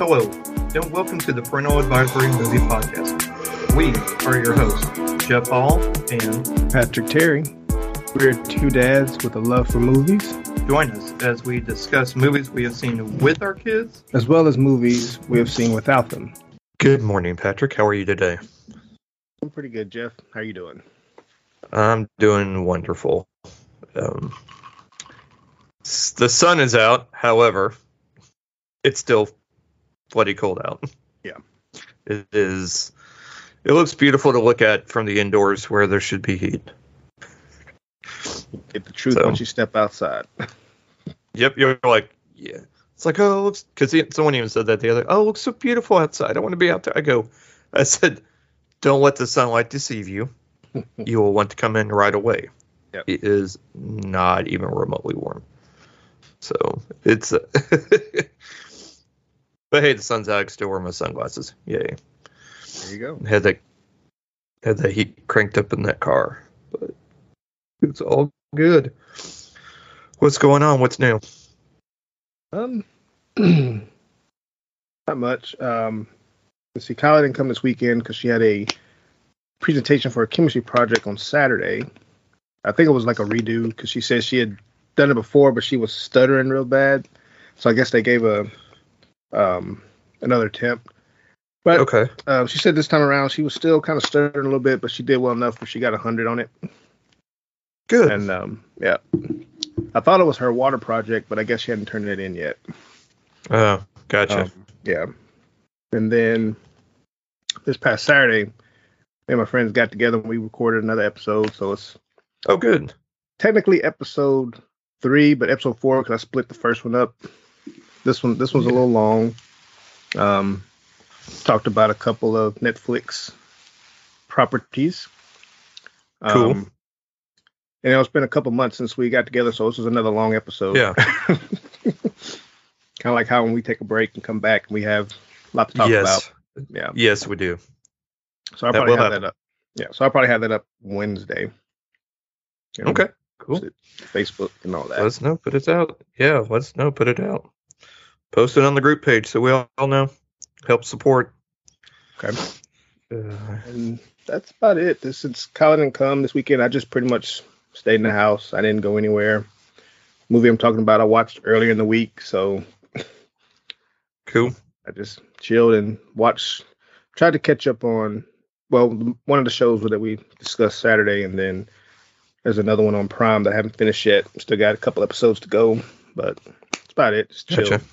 Hello, and welcome to the Parental Advisory Movie Podcast. We are your hosts, Jeff Hall and Patrick Terry. We're two dads with a love for movies, join us as we discuss movies we have seen with our kids. as well as movies we have seen without them. Good morning, Patrick. How are you today? I'm pretty good, Jeff. How are you doing? I'm doing wonderful. Um, the sun is out, however, it's still bloody cold out. Yeah. It is. It looks beautiful to look at from the indoors where there should be heat. Get the truth So- once you step outside. Yep, you're like, yeah. It's like, oh, it looks because someone even said that the other. Oh, it looks so beautiful outside. I want to be out there. I go. I said, don't let the sunlight deceive you. you will want to come in right away. Yep. It is not even remotely warm. So it's. Uh, but hey, the sun's out. I can still wear my sunglasses. Yay! There you go. Had that had that heat cranked up in that car, but it's all good. What's going on? What's new? Um, not much. Um, let's see. Kyla didn't come this weekend because she had a presentation for a chemistry project on Saturday. I think it was like a redo because she said she had done it before, but she was stuttering real bad. So I guess they gave a um another attempt. But Okay. um, she said this time around she was still kind of stuttering a little bit, but she did well enough where she got a hundred on it. Good. And um, yeah, I thought it was her water project, but I guess she hadn't turned it in yet. Oh, gotcha. Um, yeah. And then this past Saturday, me and my friends got together and we recorded another episode. So it's oh, good. technically episode three, but episode four because I split the first one up. This one, this one's a little long. Um, talked about a couple of Netflix properties. Cool. Um, and it's been a couple months since we got together, so this is another long episode. Yeah. kind of like how when we take a break and come back, and we have a lot to talk yes. about. Yeah. Yes, we do. So I'll probably have happen. that up. Yeah. So I'll probably have that up Wednesday. You know, Okay. Cool. Facebook and all that. Let us know. Put it out. Yeah. Let us know. Put it out. Post it on the group page so we all know. Help support. Okay. Uh, And that's about it. This since Kyle didn't come this weekend, I just pretty much stayed in the house. I didn't go anywhere. Movie I'm talking about, I watched earlier in the week, so cool. I just chilled and watched. Tried to catch up on well, one of the shows that we discussed Saturday, and then there's another one on Prime that I haven't finished yet. Still got a couple episodes to go, but that's about it. Just chill. Gotcha.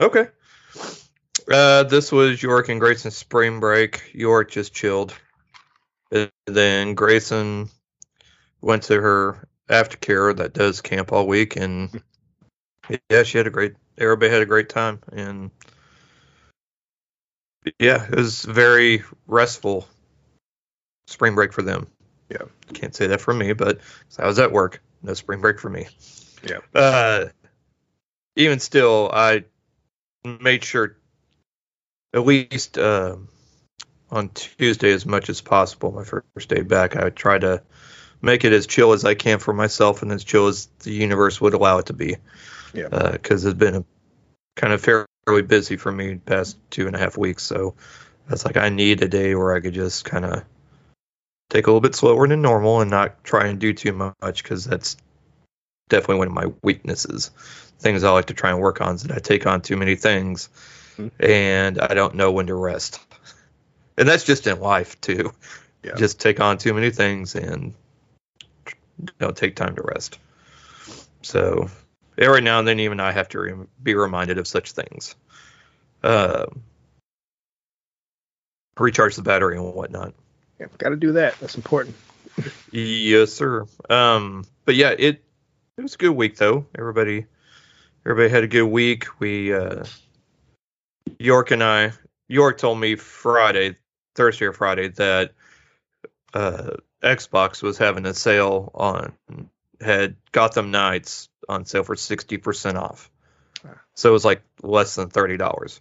Okay. Uh, this was York and Grayson's spring break. York just chilled. And then Grayson went to her aftercare that does camp all week, and yeah, she had a great. Everybody had a great time, and yeah, it was very restful spring break for them. Yeah. can't say that for me, but I was at work. No spring break for me. Yeah. Uh, even still, I made sure at least uh, on Tuesday as much as possible. My first day back, I tried to make it as chill as I can for myself and as chill as the universe would allow it to be. Yeah. Because it's been a, kind of fairly busy for me the past two and a half weeks. So that's like I need a day where I could just kind of take a little bit slower than normal and not try and do too much because that's definitely one of my weaknesses. Things I like to try and work on is that I take on too many things Mhm. and I don't know when to rest. And that's just in life too. Yeah. Just take on too many things and don't take time to rest. So every now and then, even I have to re- be reminded of such things. Uh, recharge the battery and whatnot. Yeah, got to do that. That's important. Yes, sir. Um, but yeah, it it was a good week though. Everybody everybody had a good week. We uh York and I York told me Friday, Thursday or Friday that uh Xbox was having a sale on had Gotham Knights on sale for sixty percent off. So it was like less than thirty dollars.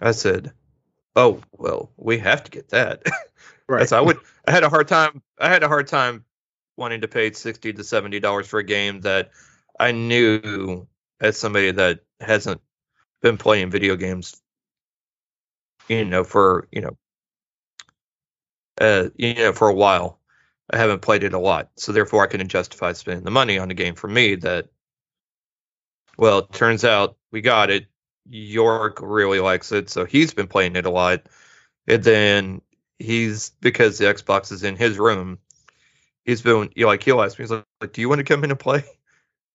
I said, "Oh well, we have to get that." Right. That's I would. I had a hard time. I had a hard time wanting to pay sixty to seventy dollars for a game that I knew as somebody that hasn't been playing video games, you know, for you know, uh, you know, for a while. I haven't played it a lot, so therefore I can justify spending the money on the game. For me, that well, it turns out we got it. York really likes it, so he's been playing it a lot. And then he's because the Xbox is in his room. He's been you know, like he'll ask me, he's like, "Do you want to come in and play?"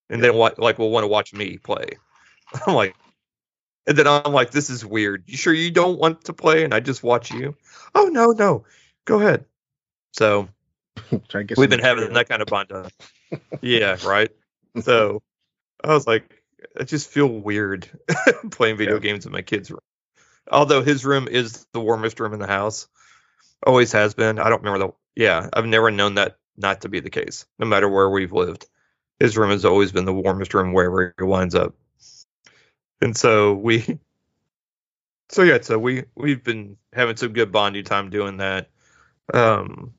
And then? Like, will want to watch me play. I'm like, and then I'm like, "This is weird. You sure you don't want to play?" And I just watch you. Oh no, no, go ahead. So Try to get we've been having that kind of bond. yeah, right. So I was like, I just feel weird playing video Yeah. games in my kid's room. Although his room is the warmest room in the house, always has been. I don't remember the. Yeah, I've never known that not to be the case. No matter where we've lived, his room has always been the warmest room wherever he winds up. And so we. So yeah, so we we've been having some good bonding time doing that. Um,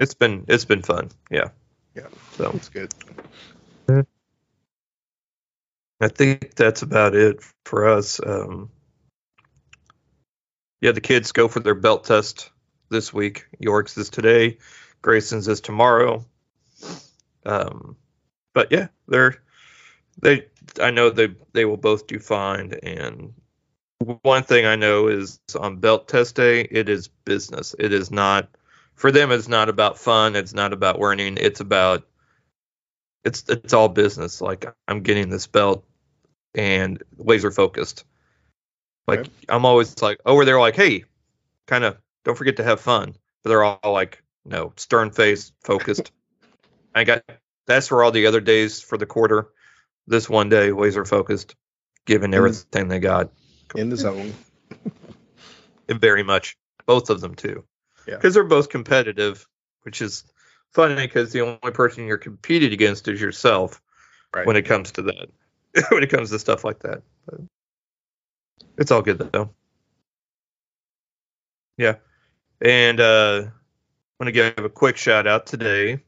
it's been it's been fun. Yeah. Yeah. So That's good. I think that's about it for us. Um, yeah, the kids go for their belt test this week. York's is today, Grayson's is tomorrow. Um, but yeah, they're they. I know they they will both do fine. And one thing I know is on belt test day, it is business. It is not for them. It's not about fun. It's not about learning. It's about it's it's all business. Like I'm getting this belt and laser focused. Like Okay. I'm always like over there, like, hey, kind of don't forget to have fun. But they're all like, no, stern face, focused. I got that's for all the other days for the quarter. This one day, laser focused, giving Mm. everything they got. In the zone. Very much, both of them too. Yeah. Because they're both competitive, which is funny because the only person you're competing against is yourself Right. when it comes to that. when it comes to stuff like that. But it's all good though. Yeah. And uh I want to give a quick shout out today.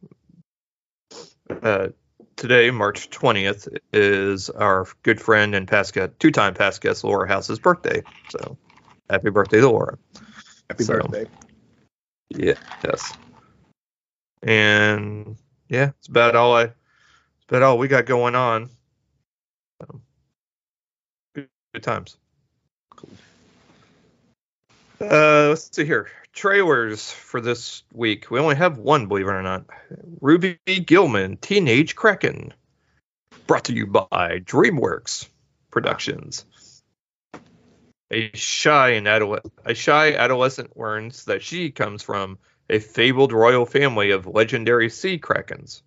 Uh today, March 20th, is our good friend and past guest, two-time past guest Laura House's birthday. So happy birthday to Laura. Happy So- birthday. Yeah, yes. And yeah, it's about all I it's about all we got going on. So, good, good times. Uh let's see here. Trailers for this week. We only have one, believe it or not. Ruby Gillman, Teenage Kraken. Brought to you by DreamWorks Productions. A shy and adole- a shy adolescent learns that she comes from a fabled royal family of legendary sea krakens,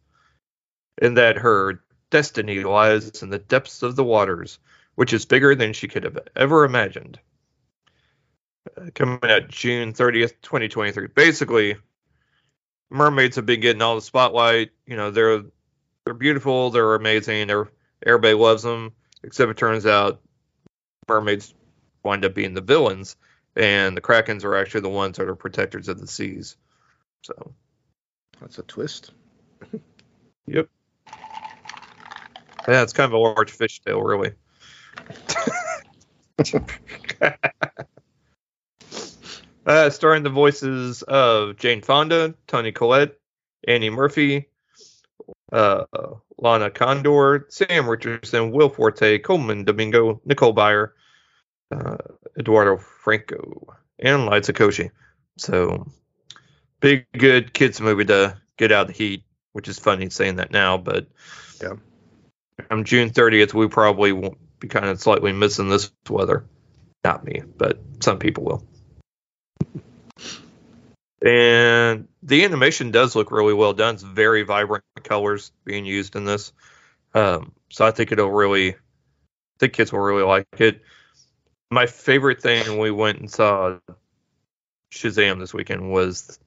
and that her destiny lies in the depths of the waters, which is bigger than she could have ever imagined. Coming out June 30th, 2023. Basically, mermaids have been getting all the spotlight. You know, they're they're beautiful, they're amazing, they're, everybody loves them, except it turns out mermaids wind up being the villains, and the krakens are actually the ones that are protectors of the seas. So, That's a twist. yep. Yeah, it's kind of a large fishtail, really. uh, starring the voices of Jane Fonda, Toni Collette, Annie Murphy, uh, Lana Condor, Sam Richardson, Will Forte, Colman Domingo, Nicole Byer, uh, Eduardo Franco, and Liza Koshy. So, big, good kids movie to get out of the heat, which is funny saying that now, but Yeah. on June 30th, we probably won't be kind of slightly missing this weather. Not me, but some people will. And the animation does look really well done. It's very vibrant colors being used in this. Um, so I think it'll really, I think kids will really like it. My favorite thing when we went and saw Shazam this weekend was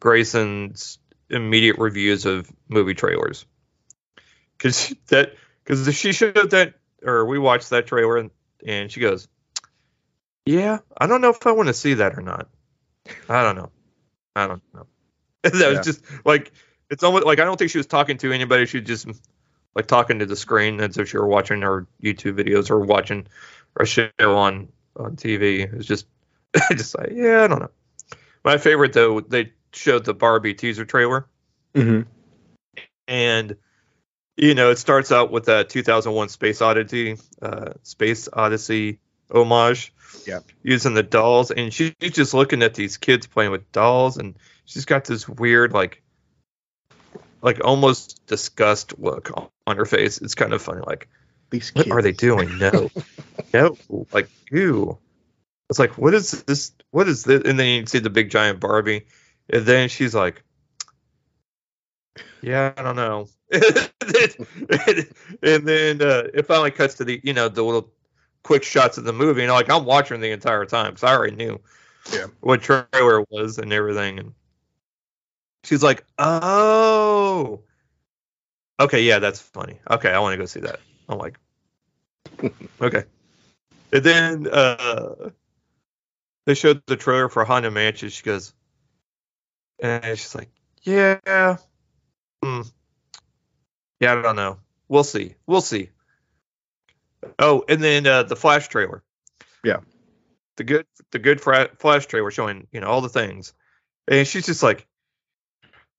Grayson's immediate reviews of movie trailers. Because that, because she showed that, or we watched that trailer, and, and she goes, "Yeah, I don't know if I want to see that or not. I don't know. I don't know." that Yeah. was just like it's almost like I don't think she was talking to anybody. She was just like talking to the screen as if she were watching her YouTube videos or watching a show on on TV. It's just just like yeah, I don't know. My favorite though, they showed the Barbie teaser trailer, Mm-hmm. and you know it starts out with that 2001 Space Odyssey, uh, Space Odyssey homage. Yeah. using the dolls, and she, she's just looking at these kids playing with dolls, and she's got this weird like like almost disgust look on, on her face. It's kind of funny, like These what kids. are they doing? No, no, like ew. It's like what is this? What is this? And then you see the big giant Barbie, and then she's like, "Yeah, I don't know." and then uh, it finally cuts to the you know the little quick shots of the movie, and like I'm watching the entire time because I already knew Yeah. what trailer was and everything, and she's like, "Oh." Okay, yeah, that's funny. Okay, I want to go see that. I'm like, okay. And then uh they showed the trailer for Haunted Mansion. She goes, and she's like, yeah, hmm, yeah, I don't know. We'll see. We'll see. Oh, and then uh, the Flash trailer. Yeah. The good, the good Flash trailer showing you know all the things, and she's just like,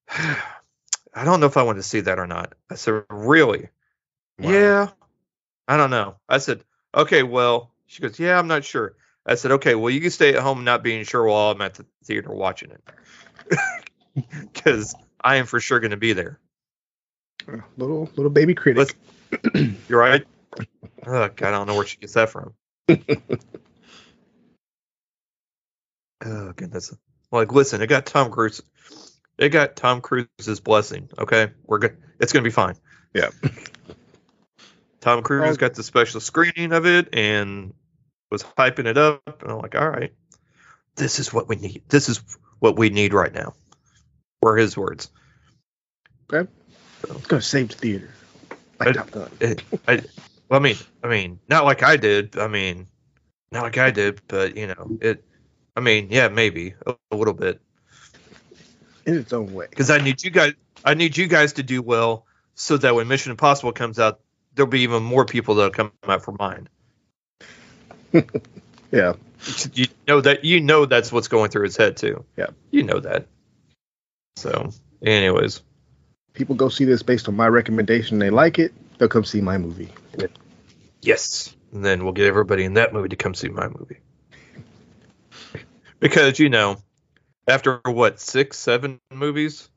I don't know if I want to see that or not. I said, really? Wow. Yeah. I don't know. I said, okay, well, she goes, yeah, I'm not sure. I said, okay, well, you can stay at home not being sure while I'm at the theater watching it. Because I am for sure going to be there. Uh, Little little baby critic. You're right. Oh, God, I don't know where she gets that from. oh, goodness. Like, listen, it got Tom Cruise. It got Tom Cruise's blessing. Okay, we're good. It's gonna be fine. Yeah. Tom Cruise Well- got the special screening of it and was hyping it up, and I'm like, all right, this is what we need. This is what we need right now. Were his words. Okay. It's gonna save the theater. Like I- Top Gun. It, I, well, I mean, I mean, not like I did. I mean, not like I did, but you know, it. I mean, yeah, maybe a, a little bit. In its own way. because I need you guys. I need you guys to do well, so that when Mission Impossible comes out, there'll be even more people that'll come out for mine. Yeah. You know that you know that's what's going through his head too. Yeah. you know that. So, anyways, People go see this based on my recommendation. They like it. They'll come see my movie. Yes, and then we'll get everybody in that movie to come see my movie. Because you know, after what six, seven movies,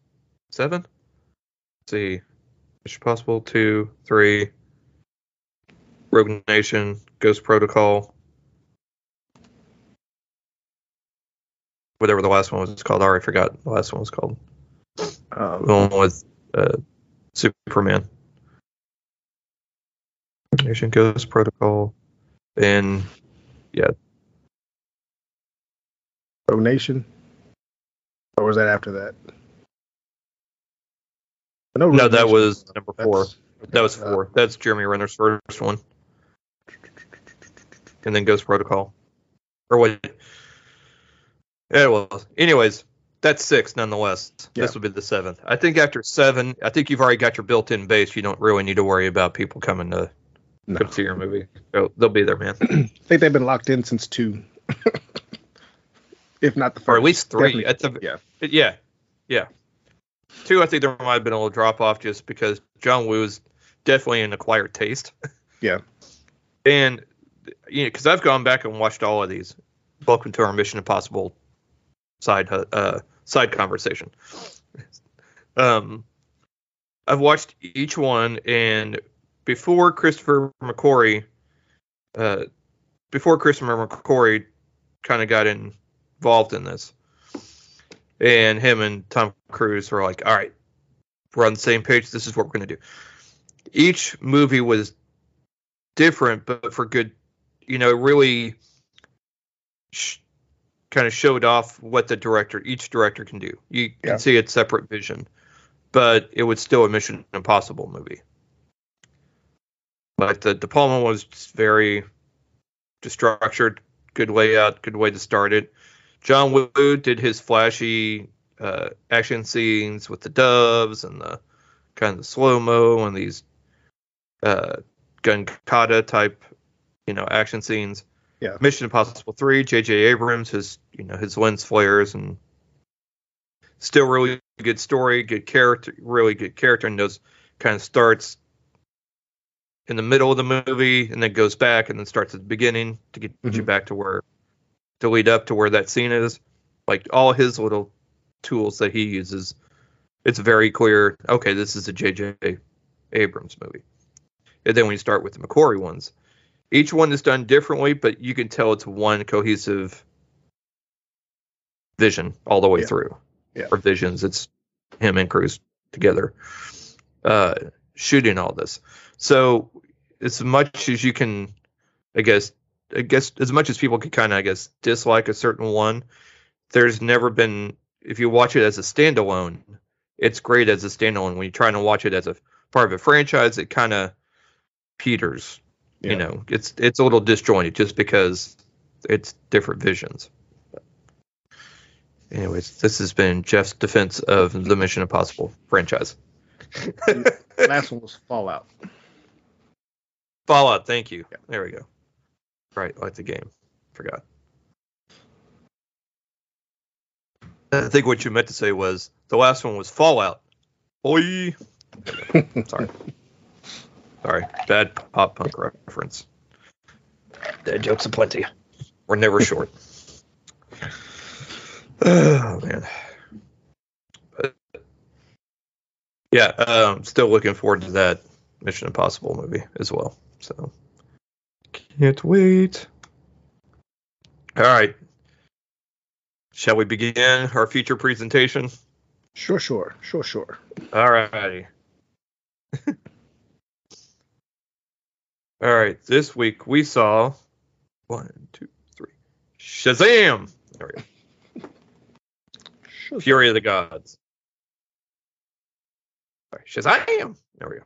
seven. Let's see, Mission Possible two, three, Rogue Nation, Ghost Protocol, whatever the last one was called. I already forgot the last one was called. Um, The one with uh, Superman. Nation, Ghost Protocol, and yeah. Rogue Nation. Or was that after that? Know no, that was number four. that's- That was uh, four. That's Jeremy Renner's first one. And then Ghost Protocol. Or what? Yeah, well, anyways, that's six nonetheless. Yeah. This would be the seventh. I think after seven, I think you've already got your built in base. You don't really need to worry about people coming to No. come see your movie. They'll, they'll be there, man. I think they've been locked in since two. if not the first. Or at least three. Definitely- At the, yeah. Yeah. Yeah. Two, I think there might have been a little drop off just because John Woo is definitely an acquired taste. Yeah. And, you know, because I've gone back and watched all of these. Welcome to our Mission Impossible side uh, side conversation. Um, I've watched each one, and before Christopher McQuarrie, uh, before Christopher McQuarrie kind of got involved in this, and him and Tom Cruise were like, "All right, we're on the same page. This is what we're going to do." Each movie was different, but for good, you know, really sh- kind of showed off what the director, each director can do. You Yeah. can see its separate vision, but it was still a Mission Impossible movie. Like the De Palma was very structured, good layout, good way to start it. John Woo did his flashy uh, action scenes with the doves and the kind of slow mo and these uh, gun kata type, you know, action scenes. Yeah. Mission Impossible Three, J.J. Abrams, his you know his lens flares and still really good story, good character, really good character, and those kind of starts in the middle of the movie and then goes back and then starts at the beginning to get you Mhm. back to where to lead up to where that scene is. Like all his little tools that he uses, it's very clear. Okay, this is a J.J. Abrams movie. And then when you start with the McQuarrie ones, each one is done differently, but you can tell it's one cohesive vision all the way Yeah. through. Yeah. Or visions. It's him and Cruise together uh, shooting all this. So as much as you can, I guess, I guess as much as people can kind of, I guess, dislike a certain one, there's never been. If you watch it as a standalone, it's great as a standalone. When you're trying to watch it as a part of a franchise, it kind of peters. Yeah. You know, it's it's a little disjointed just because it's different visions. Anyways, this has been Jeff's defense of the Mission Impossible franchise. Last one was Fallout. Fallout, thank you. There we go. Right, like the game. Forgot. I think what you meant to say was the last one was Fallout. Boy. Sorry. Sorry. Bad pop punk reference. Dead jokes aplenty. We're never short. oh man. But, yeah, um, still looking forward to that Mission Impossible movie as well. So can't wait. All right. Shall we begin our feature presentation? Sure, sure, sure, sure. All righty. All right. This week we saw one, two, three. Shazam! There we go. Sure. Fury of the Gods. Sorry, Shazam! There we go.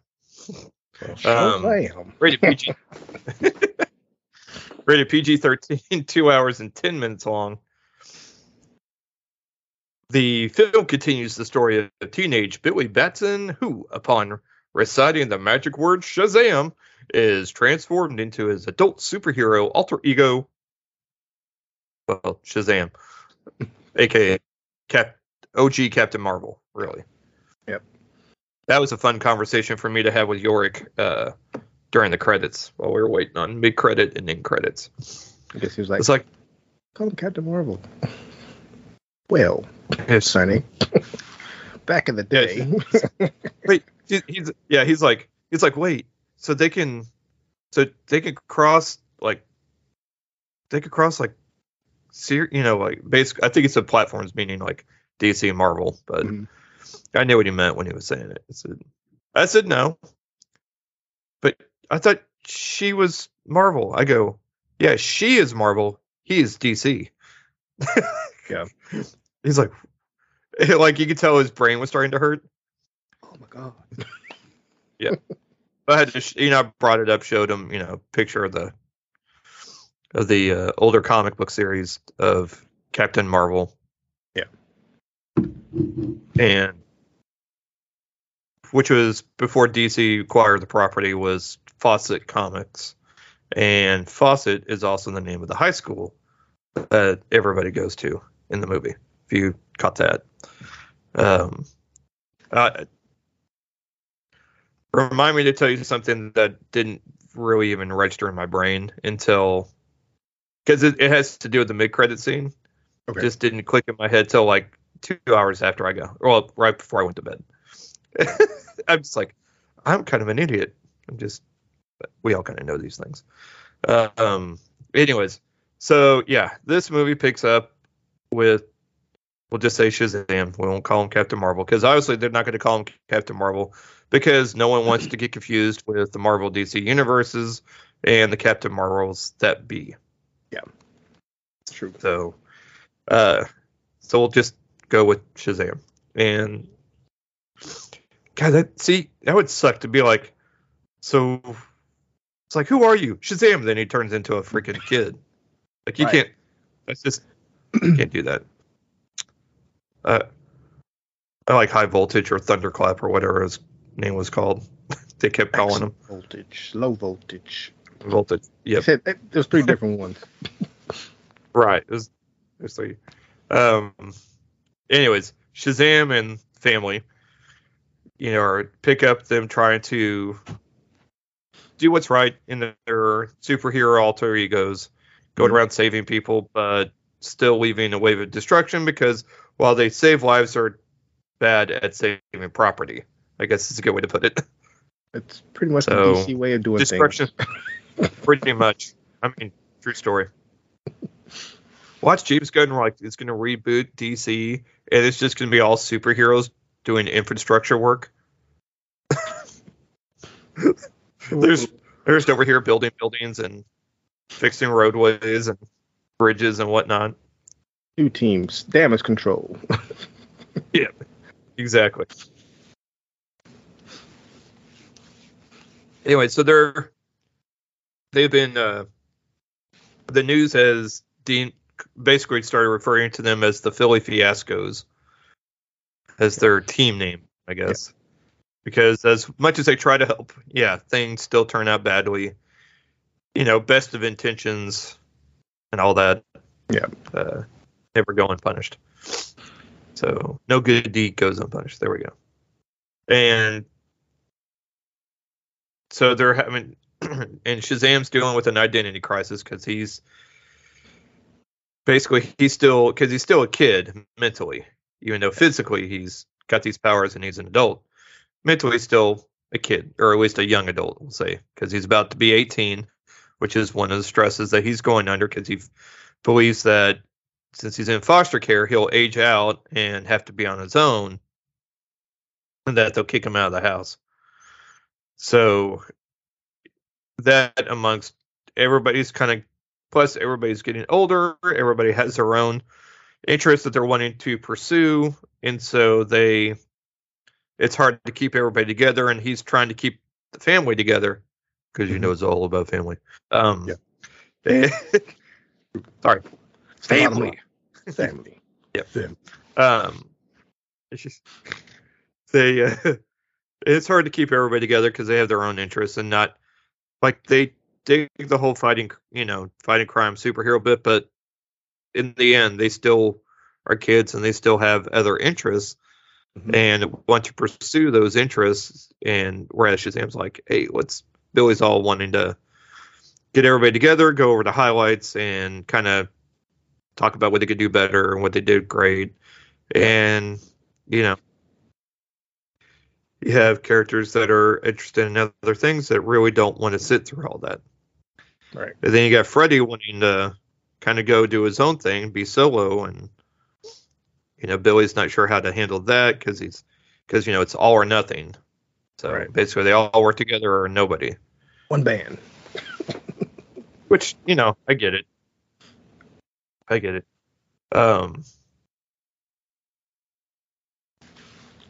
Um, Shazam. Rated PG. Rated PG 13, two hours and 10 minutes long. The film continues the story of teenage Billy Batson, who, upon reciting the magic word Shazam, is transformed into his adult superhero alter ego, well, Shazam, aka Cap- OG Captain Marvel, really. That was a fun conversation for me to have with Yorick uh, during the credits while we were waiting on mid credit and end credits. I guess he was like, It's like, call him Captain Marvel. Well, it's, Sonny. Back in the day. wait, he's yeah, he's like, he's like, wait, so they can, so they can cross like, they could cross like, ser- you know, like basic. I think it's a platforms meaning like DC and Marvel, but Mhm. I knew what he meant when he was saying it. I said, I said no, but I thought she was Marvel. I go, yeah, she is Marvel. He is DC. Yeah. He's like, like you could tell his brain was starting to hurt. oh my god. Yeah. I had to, sh- you know, I brought it up, showed him, you know, picture of the of the uh, older comic book series of Captain Marvel. And which was before DC acquired the property was Fawcett Comics, and Fawcett is also the name of the high school that everybody goes to in the movie. If you caught that. Um, uh, remind me to tell you something that didn't really even register in my brain until because it, it has to do with the mid credit scene. Okay. Just didn't click in my head till like two hours after I go. Well, right before I went to bed. I'm just like, I'm kind of an idiot. I'm just, we all kind of know these things. Uh, um. Anyways, so yeah, this movie picks up with. We'll just say Shazam. We won't call him Captain Marvel because obviously they're not going to call him Captain Marvel because no one wants to get confused with the Marvel DC universes and the Captain Marvels that be. Yeah, it's true. So, uh, so we'll just go with Shazam. And God, that see that would suck to be like, so it's like, who are you, Shazam? Then he turns into a freaking kid. Like you Right. can't. That's just can't do that. Uh, I like High Voltage or Thunderclap or whatever his name was called. they kept calling them voltage, low voltage. voltage. They Yep. said it- there's three different ones. Right. There's, was, three. Um. Anyways, Shazam and family, you know, are pick up them trying to do what's right in their superhero alter egos, going Mhm. around saving people, but still leaving a wave of destruction because while they save lives, they're bad at saving property. I guess is a good way to put it. It's pretty much So, the DC way of doing destruction. things. Pretty much. I mean, true story. Watch James Gunn like it's going to reboot DC, and it's just going to be all superheroes doing infrastructure work. There's they're just over here building buildings and fixing roadways and bridges and whatnot. two teams, damage control. Yeah, exactly. Anyway, so they're they've been uh, the news has Dean basically started referring to them as the Philly Fiascos as their team name, I guess. Because as much as they try to help, yeah, things still turn out badly. You know, best of intentions and all that. Yeah. Uh, never go unpunished. So no good deed goes unpunished. There we go. And so they're having, and Shazam's dealing with an identity crisis because he's basically he's still because he's still a kid mentally, even though physically he's got these powers and he's an adult. Mentally, still a kid, or at least a young adult, we'll say, because he's about to be 18, which is one of the stresses that he's going under because he believes that since he's in foster care, he'll age out and have to be on his own, and that they'll kick him out of the house. So that amongst everybody's kind of plus everybody's getting older, everybody has their own interests that they're wanting to pursue, and so they it's hard to keep everybody together, and he's trying to keep the family together because you know it's all about family. Um, sorry, It's family. Family. Yep. Fam- um it's just they uh, it's hard to keep everybody together because they have their own interests and not like they dig the whole fighting you know fighting crime superhero bit but in the end they still are kids and they still have other interests. Mhm. and want to pursue those interests and whereas shazam's like hey let's billy's all wanting to get everybody together go over the highlights and kind of talk about what they could do better and what they did great. And you know you have characters that are interested in other things that really don't want to sit through all that Right. and then you got Freddie wanting to kind of go do his own thing, be solo, and you know Billy's not sure how to handle that because he's because you know it's all or nothing. So Right. basically, they all work together or nobody. One band. Which you know, I get it. I get it. Um,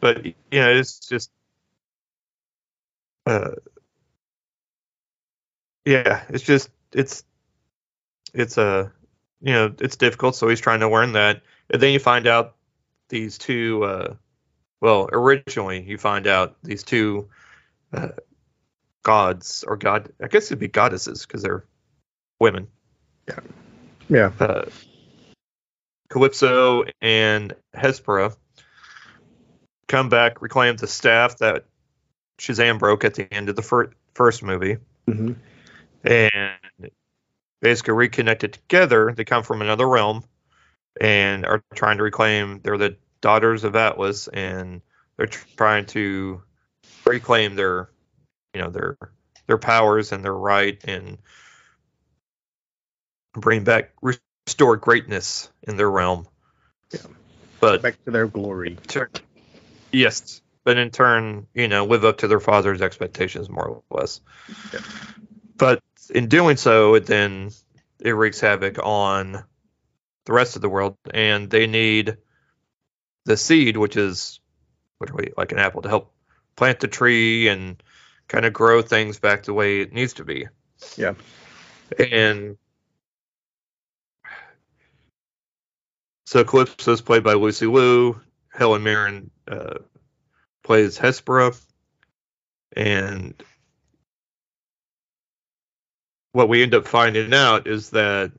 but you know, it's just, uh, yeah, it's just it's it's a you know it's difficult. So he's trying to learn that, and then you find out these two. Uh, well, originally you find out these two uh, gods or god. I guess it'd be goddesses because they're women. Yeah. Yeah. Uh, Calypso and Hespera come back, reclaim the staff that Shazam broke at the end of the fir- first movie, hmm and basically reconnected together. They come from another realm and are trying to reclaim. They're the daughters of Atlas, and they're tr- trying to reclaim their, you know, their their powers and their right and bring back restore greatness in their realm. Yeah. But Back to their glory. yes, but in turn, you know, live up to their father's expectations more or less. Yeah. But in doing so, it then it wreaks havoc on the rest of the world, and they need the seed, which is what we like an apple, to help plant the tree and kind of grow things back the way it needs to be. Yeah. And so Calypso is played by Lucy Liu. Helen Mirren uh, plays Hespera. and what we end up finding out is that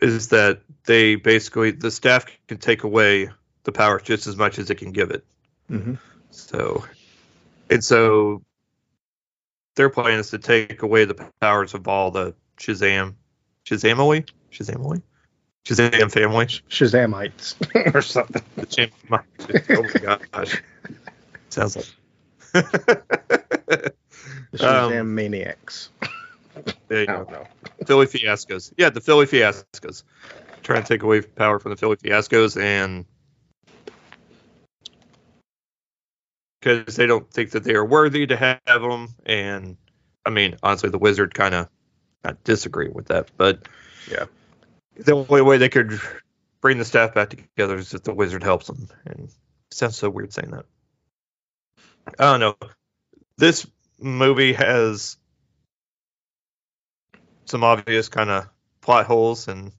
is that they basically the staff can take away the power just as much as it can give it. Mm-hmm. So, and so their plan is to take away the powers of all the Shazam, Shazamily, Shazamily, Shazam family, Shazamites or something. the Shazam. Oh my gosh, sounds like. The Shazam Um, maniacs. there you go. know. Philly Fiascos. Yeah, the Philly Fiascos. Trying to take away power from the Philly Fiascos and because they don't think that they are worthy to have them. And I mean, honestly, the Wizard kind of not disagree with that, but Yeah. The only way they could bring the staff back together is if the Wizard helps them. And it sounds so weird saying that. I don't know. This movie has some obvious kind of plot holes and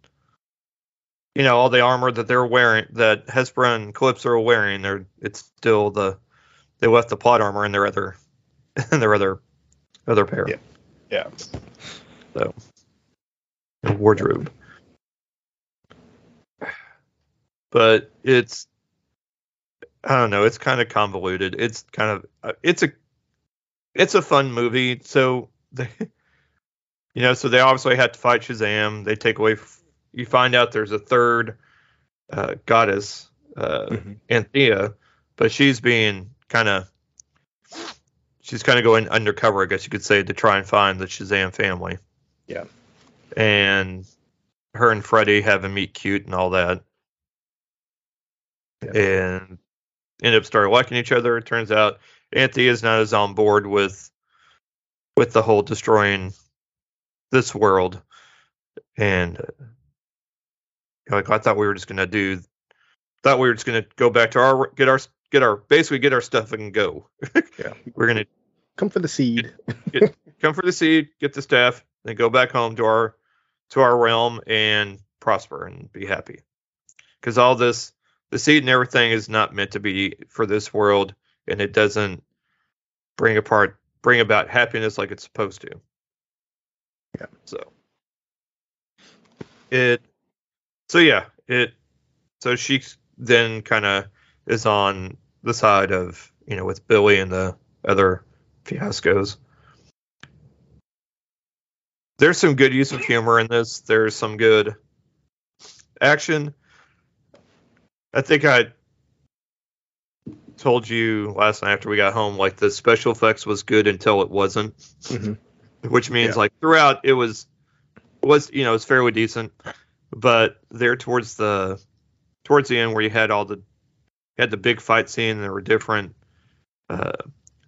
you know all the armor that they're wearing that Hespera and Calypso are wearing they're it's still the they left the plot armor in their other in their other other pair Yeah. Yeah. so wardrobe but it's I don't know it's kind of convoluted. It's kind of uh, it's a it's a fun movie. So they you know so they obviously had to fight Shazam. They take away you find out there's a third uh, goddess uh, Mhm. Anthea but she's being kind of she's kind of going undercover I guess you could say to try and find the Shazam family. Yeah. and her and Freddie have a meet cute and all that Yeah. and end up start liking each other. It turns out Anthea is not as on board with with the whole destroying this world, and uh, like I thought we were just gonna do, thought we were just gonna go back to our get our get our basically get our stuff and go. Yeah. we're gonna Come for the seed. come for the seed, get the staff, then go back home to our to our realm and prosper and be happy. Because all this, the seed and everything is not meant to be for this world, and it doesn't bring apart bring about happiness like it's supposed to. Yeah. So it so yeah, it so she then kind of is on the side of, you know, with Billy and the other fiascos. There's some good use of humor in this. There's some good action. I think I told you last night after we got home, like the special effects was good until it wasn't, Mhm. which means Yeah. like throughout it was was you know it's fairly decent, but there towards the towards the end where you had all the you had the big fight scene, and there were different uh,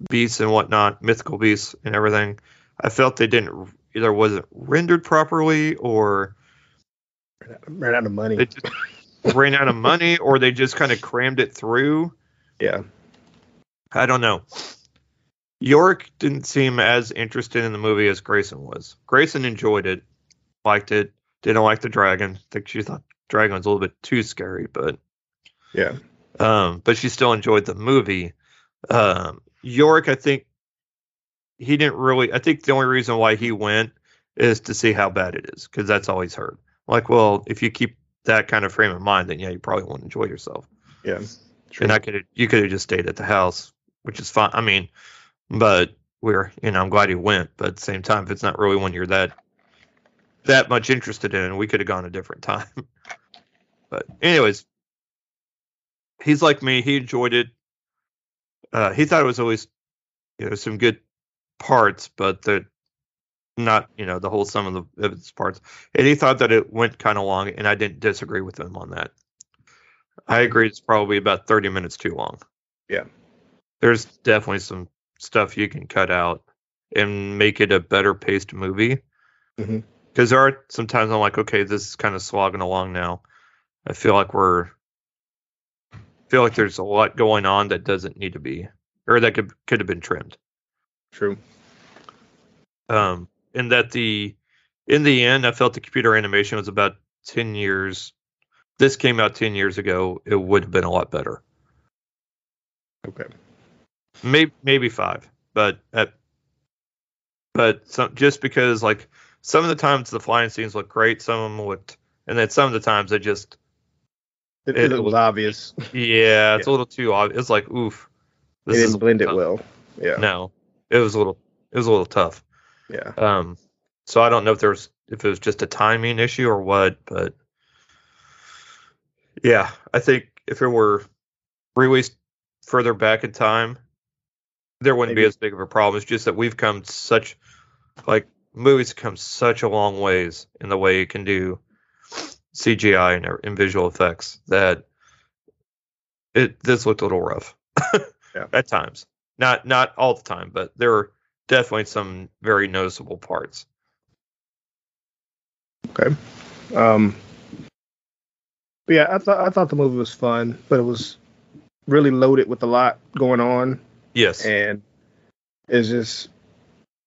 beasts and whatnot, mythical beasts and everything. I felt they didn't either wasn't rendered properly or Ran out of money. they ran out of money or they just kind of crammed it through. yeah. I don't know. York didn't seem as interested in the movie as Grayson was. Grayson enjoyed it, liked it, didn't like the dragon. I think she thought dragon's a little bit too scary, but Yeah. um, but she still enjoyed the movie. Um, York, I think he didn't really. I think the only reason why he went is to see how bad it is because that's all he's heard. Like, well, if you keep that kind of frame of mind, then yeah, you probably won't enjoy yourself. Yeah. True. And I could you could have just stayed at the house, which is fine. I mean, but we're you know I'm glad he went, but at the same time, if it's not really one you're that that much interested in, we could have gone a different time. but anyways, he's like me. He enjoyed it. Uh, he thought it was always you know some good parts, but the not you know the whole sum of the of its parts. And he thought that it went kind of long, and I didn't disagree with him on that. I agree. It's probably about 30 minutes too long. Yeah. There's definitely some stuff you can cut out and make it a better paced movie. Because there are sometimes I'm like, okay, this is kind of slogging along now. I feel like we're feel like there's a lot going on that doesn't need to be or that could could have been trimmed. True. Um, and that the in the end, I felt the computer animation was about 10 years. This came out 10 years ago. It would have been a lot better. Okay. maybe maybe five, but at, but some, just because like some of the times the flying scenes look great, some of them looked, and then some of the times they just It, It it was obvious. yeah, it's a little too obvious. It's like oof, They didn't blend it well. Yeah. No, it was a little it was a little tough. Yeah. Um, so I don't know if there's if it was just a timing issue or what, but yeah, I think if it were released further back in time, there wouldn't be as big of a problem. It's just that we've come such like movies come such a long ways in the way you can do CGI and, and visual effects that it this looked a little rough Yeah. at times. Not not all the time, but there were definitely some very noticeable parts. Okay. Um. But yeah, I thought I thought the movie was fun, but it was really loaded with a lot going on, Yes. and it's just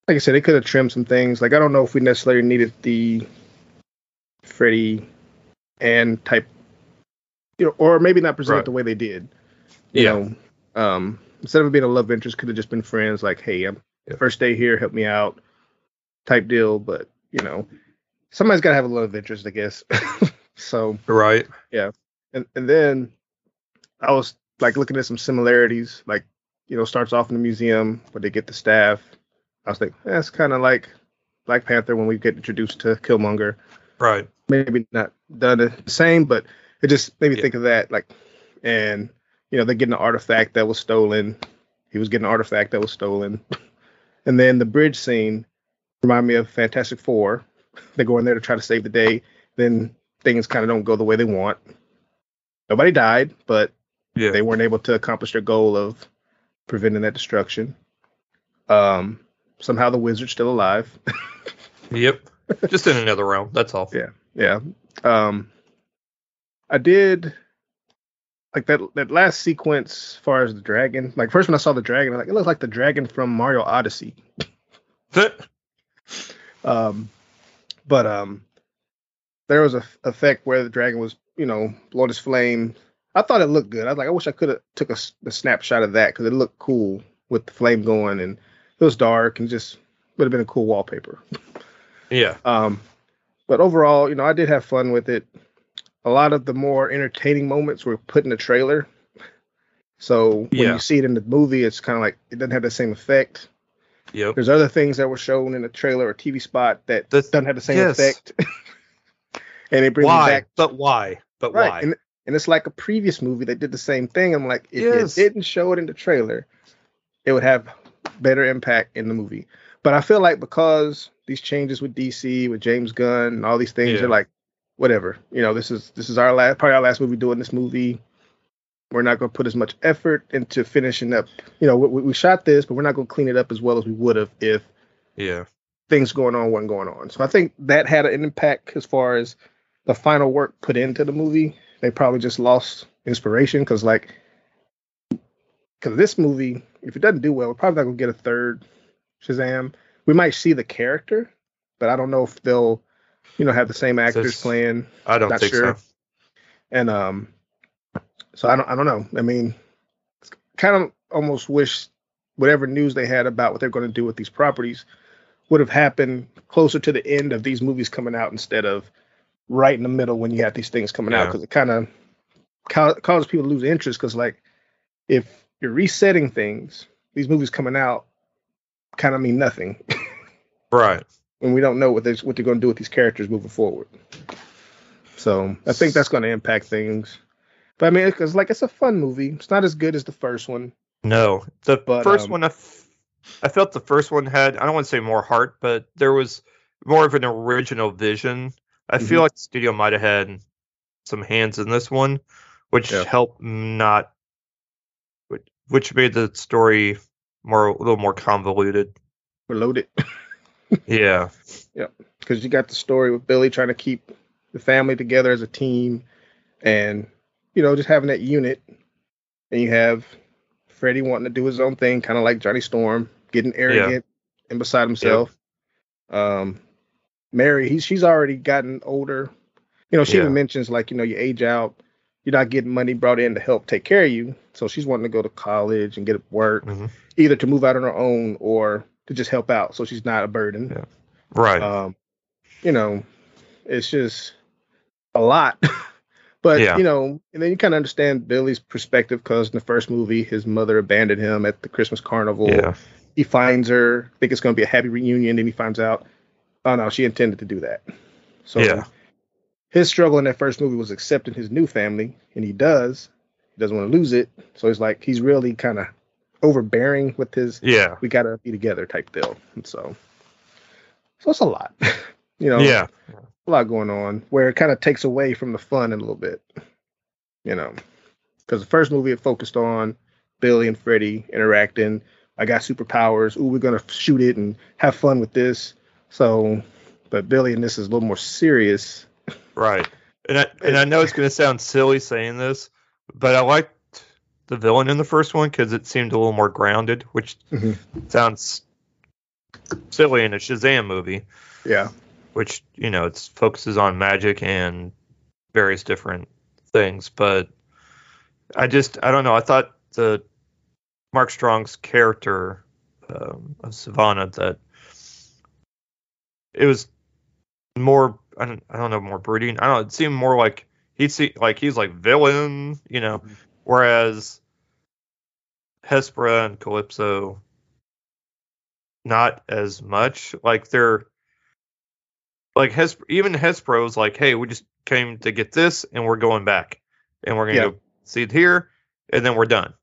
like I said, they could have trimmed some things. Like I don't know if we necessarily needed the Freddy and type, you know, or maybe not present Right. it the way they did. You Yeah. know, um, instead of being a love interest, could have just been friends. Like, hey, I'm First day here, help me out, type deal. But you know, somebody's got to have a love interest, I guess. so right. Yeah, and and then I was like looking at some similarities, like you know, starts off in the museum, but they get the staff. I was like, eh, that's kind of like Black Panther when we get introduced to Killmonger. Right. Maybe not done the same, but it just made me Yeah. think of that. Like, and you know, they're getting an artifact that was stolen. He was getting an artifact that was stolen, and then the bridge scene reminded me of Fantastic Four. They go in there to try to save the day. Then things kind of don't go the way they want. Nobody died, but Yeah. they weren't able to accomplish their goal of preventing that destruction. Um, somehow the wizard's still alive. Yep. Just in another realm. That's all. Yeah. yeah. Um, I did like that that last sequence as far as the dragon. Like first when I saw the dragon, I was like it looks like the dragon from Mario Odyssey. Um, but um, there was a f- effect where the dragon was, you know, blowing his flame. I thought it looked good. I was like, I wish I could have took a snapshot of that because it looked cool with the flame going and it was dark and just would have been a cool wallpaper. yeah. Um, but overall, you know, I did have fun with it. A lot of the more entertaining moments were put in the trailer. So when Yeah. you see it in the movie, it's kind of like it doesn't have the same effect. Yep. There's other things that were shown in the trailer or TV spot that That's- doesn't have the same yes. effect. and it brings Why? back But why? But right. why? And, and it's like a previous movie that did the same thing. I'm like, if Yes. you didn't show it in the trailer, it would have better impact in the movie. But I feel like because these changes with DC, with James Gunn, and all these things, Yeah. they're like, whatever. You know, this is this is our last probably our last movie doing this movie. We're not going to put as much effort into finishing up. You know, we, we shot this, but we're not going to clean it up as well as we would have if yeah. things going on weren't going on. So I think that had an impact as far as the final work put into the movie. They probably just lost inspiration because, like, because this movie, if it doesn't do well, we're probably not gonna get a third Shazam. We might see the character, but I don't know if they'll, you know, have the same actors This- playing. I don't think sure. so. And um, so I don't, I don't know. I mean, kind of almost wish whatever news they had about what they're going to do with these properties would have happened closer to the end of these movies coming out instead of right in the middle when you have these things coming out because it kind of ca- causes people to lose interest because like if you're resetting things, these movies coming out kind of mean nothing Right. When we don't know what they what they're going to do with these characters moving forward. So I think that's going to impact things. But I mean, because like it's a fun movie. It's not as good as the first one. No. The But, first um, one, I, f- I felt the first one had, I don't want to say more heart, but there was more of an original vision. I Mhm. feel like the studio might have had some hands in this one, which Yeah. helped not, which, which made the story more a little more convoluted. We're loaded Yeah. because you got the story with Billy trying to keep the family together as a team, and you know just having that unit. And you have Freddie wanting to do his own thing, kind of like Johnny Storm, getting arrogant and beside himself. Um, Mary, he's she's already gotten older. You know, she Yeah. even mentions like you know you age out, you you're not getting money brought in to help take care of you. So she's wanting to go to college and get work, Mhm. either to move out on her own or to just help out, so she's not a burden. Yeah. Right. Um, you know, it's just a lot. but Yeah. you know, and then you kind of understand Billy's perspective because in the first movie, his mother abandoned him at the Christmas carnival. yeah. He finds her, think it's going to be a happy reunion, then he finds out, oh no, she intended to do that. So Yeah. his struggle in that first movie was accepting his new family, and he does. He doesn't want to lose it, so he's like he's really kind of overbearing with his Yeah. "we gotta be together" type deal. And so, so it's a lot, you know, Yeah. a lot going on where it kind of takes away from the fun a little bit, you know, because the first movie it focused on Billy and Freddie interacting. I got superpowers. Ooh, we're gonna shoot it and have fun with this. So, but Billy and this is a little more serious. Right. And I and I know it's to sound silly saying this, but I liked the villain in the first one because it seemed a little more grounded, which Mhm. sounds silly in a Shazam movie, Yeah, which you know it focuses on magic and various different things. But I just I don't know. I thought the Mark Strong's character um, of Sivana that it was more I don't I don't know more brooding. I don't know. It seemed more like he'd see like he's like villain, you know, Mhm. whereas Hespera and Kalypso not as much. Like they're like Hes even Hespera was like, hey, we just came to get this and we're going back. And we're gonna Yeah. go see it here and then we're done.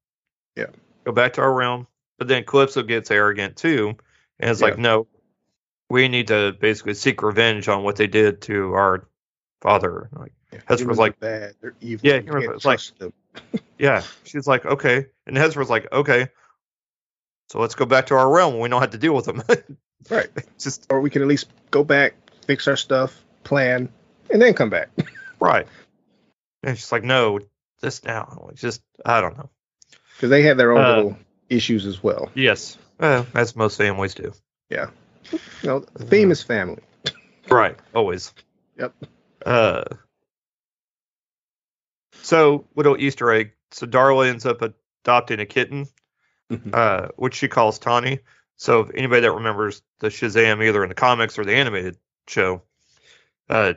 Yeah. Go back to our realm. But then Kalypso gets arrogant too. And it's like, no, we need to basically seek revenge on what they did to our father. Like, Hespera's Humans like- bad. They're evil. Yeah, You humans can't it's like- yeah. She's like, okay. And Hespera's like, okay. So let's go back to our realm. We don't have to deal with them. right. Just Or we can at least go back, fix our stuff, plan, and then come back. right. And she's like, no, this now. Just, I don't know. Because they have their own Uh, little issues as well. Yes. Well, as most families do. You know, the theme is family. Right. Always. Yep. Uh. So little Easter egg. So Darla ends up adopting a kitten, Mhm. uh, which she calls Tawny. So if anybody that remembers the Shazam, either in the comics or the animated show, uh,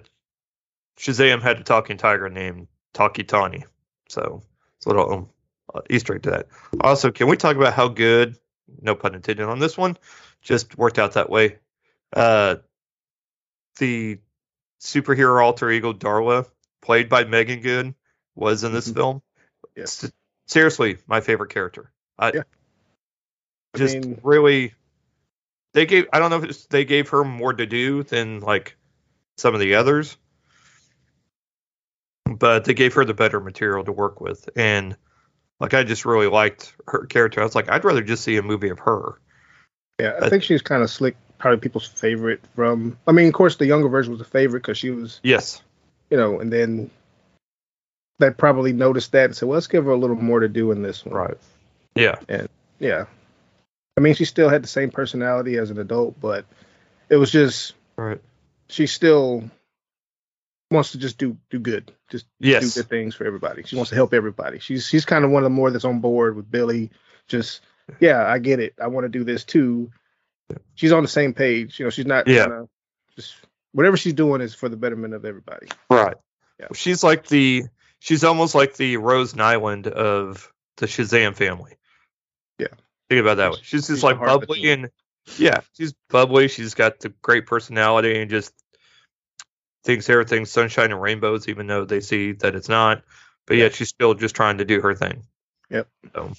Shazam had a talking tiger named Tawky Tawny. So it's a little um, uh, Easter egg to that. Also, can we talk about how good, no pun intended on this one, just worked out that way? Uh, the superhero alter ego Darla, played by Meagan Good, was in this Mhm. film. Yes. Seriously, my favorite character. I Yeah. I just mean- really. They gave. I don't know if it's, they gave her more to do than like some of the others, but they gave her the better material to work with, and like I just really liked her character. I was like, I'd rather just see a movie of her. Yeah, I Uh, think she's kind of slick. Probably people's favorite from. I mean, of course, the younger version was the favorite because she was, Yes. you know, and then they probably noticed that and said, well, let's give her a little more to do in this one. Right. Yeah. And yeah. I mean, she still had the same personality as an adult, but it was just Right. she still wants to just do do good, just Yes. do good things for everybody. She wants to help everybody. She's she's kind of one of the more that's on board with Billy. Just yeah, I get it. I want to do this too. She's on the same page. You know, she's not Yeah. kinda just whatever she's doing is for the betterment of everybody. Right. Yeah. She's like the she's almost like the Rose Nylund of the Shazam family. Yeah. Think about that way. She's- She's she's just the like heart of the bubbly and yeah, she's bubbly. She's got the great personality and just thinks everything's sunshine and rainbows, even though they see that it's not. But yet she's still just trying to do her thing. Yep. So,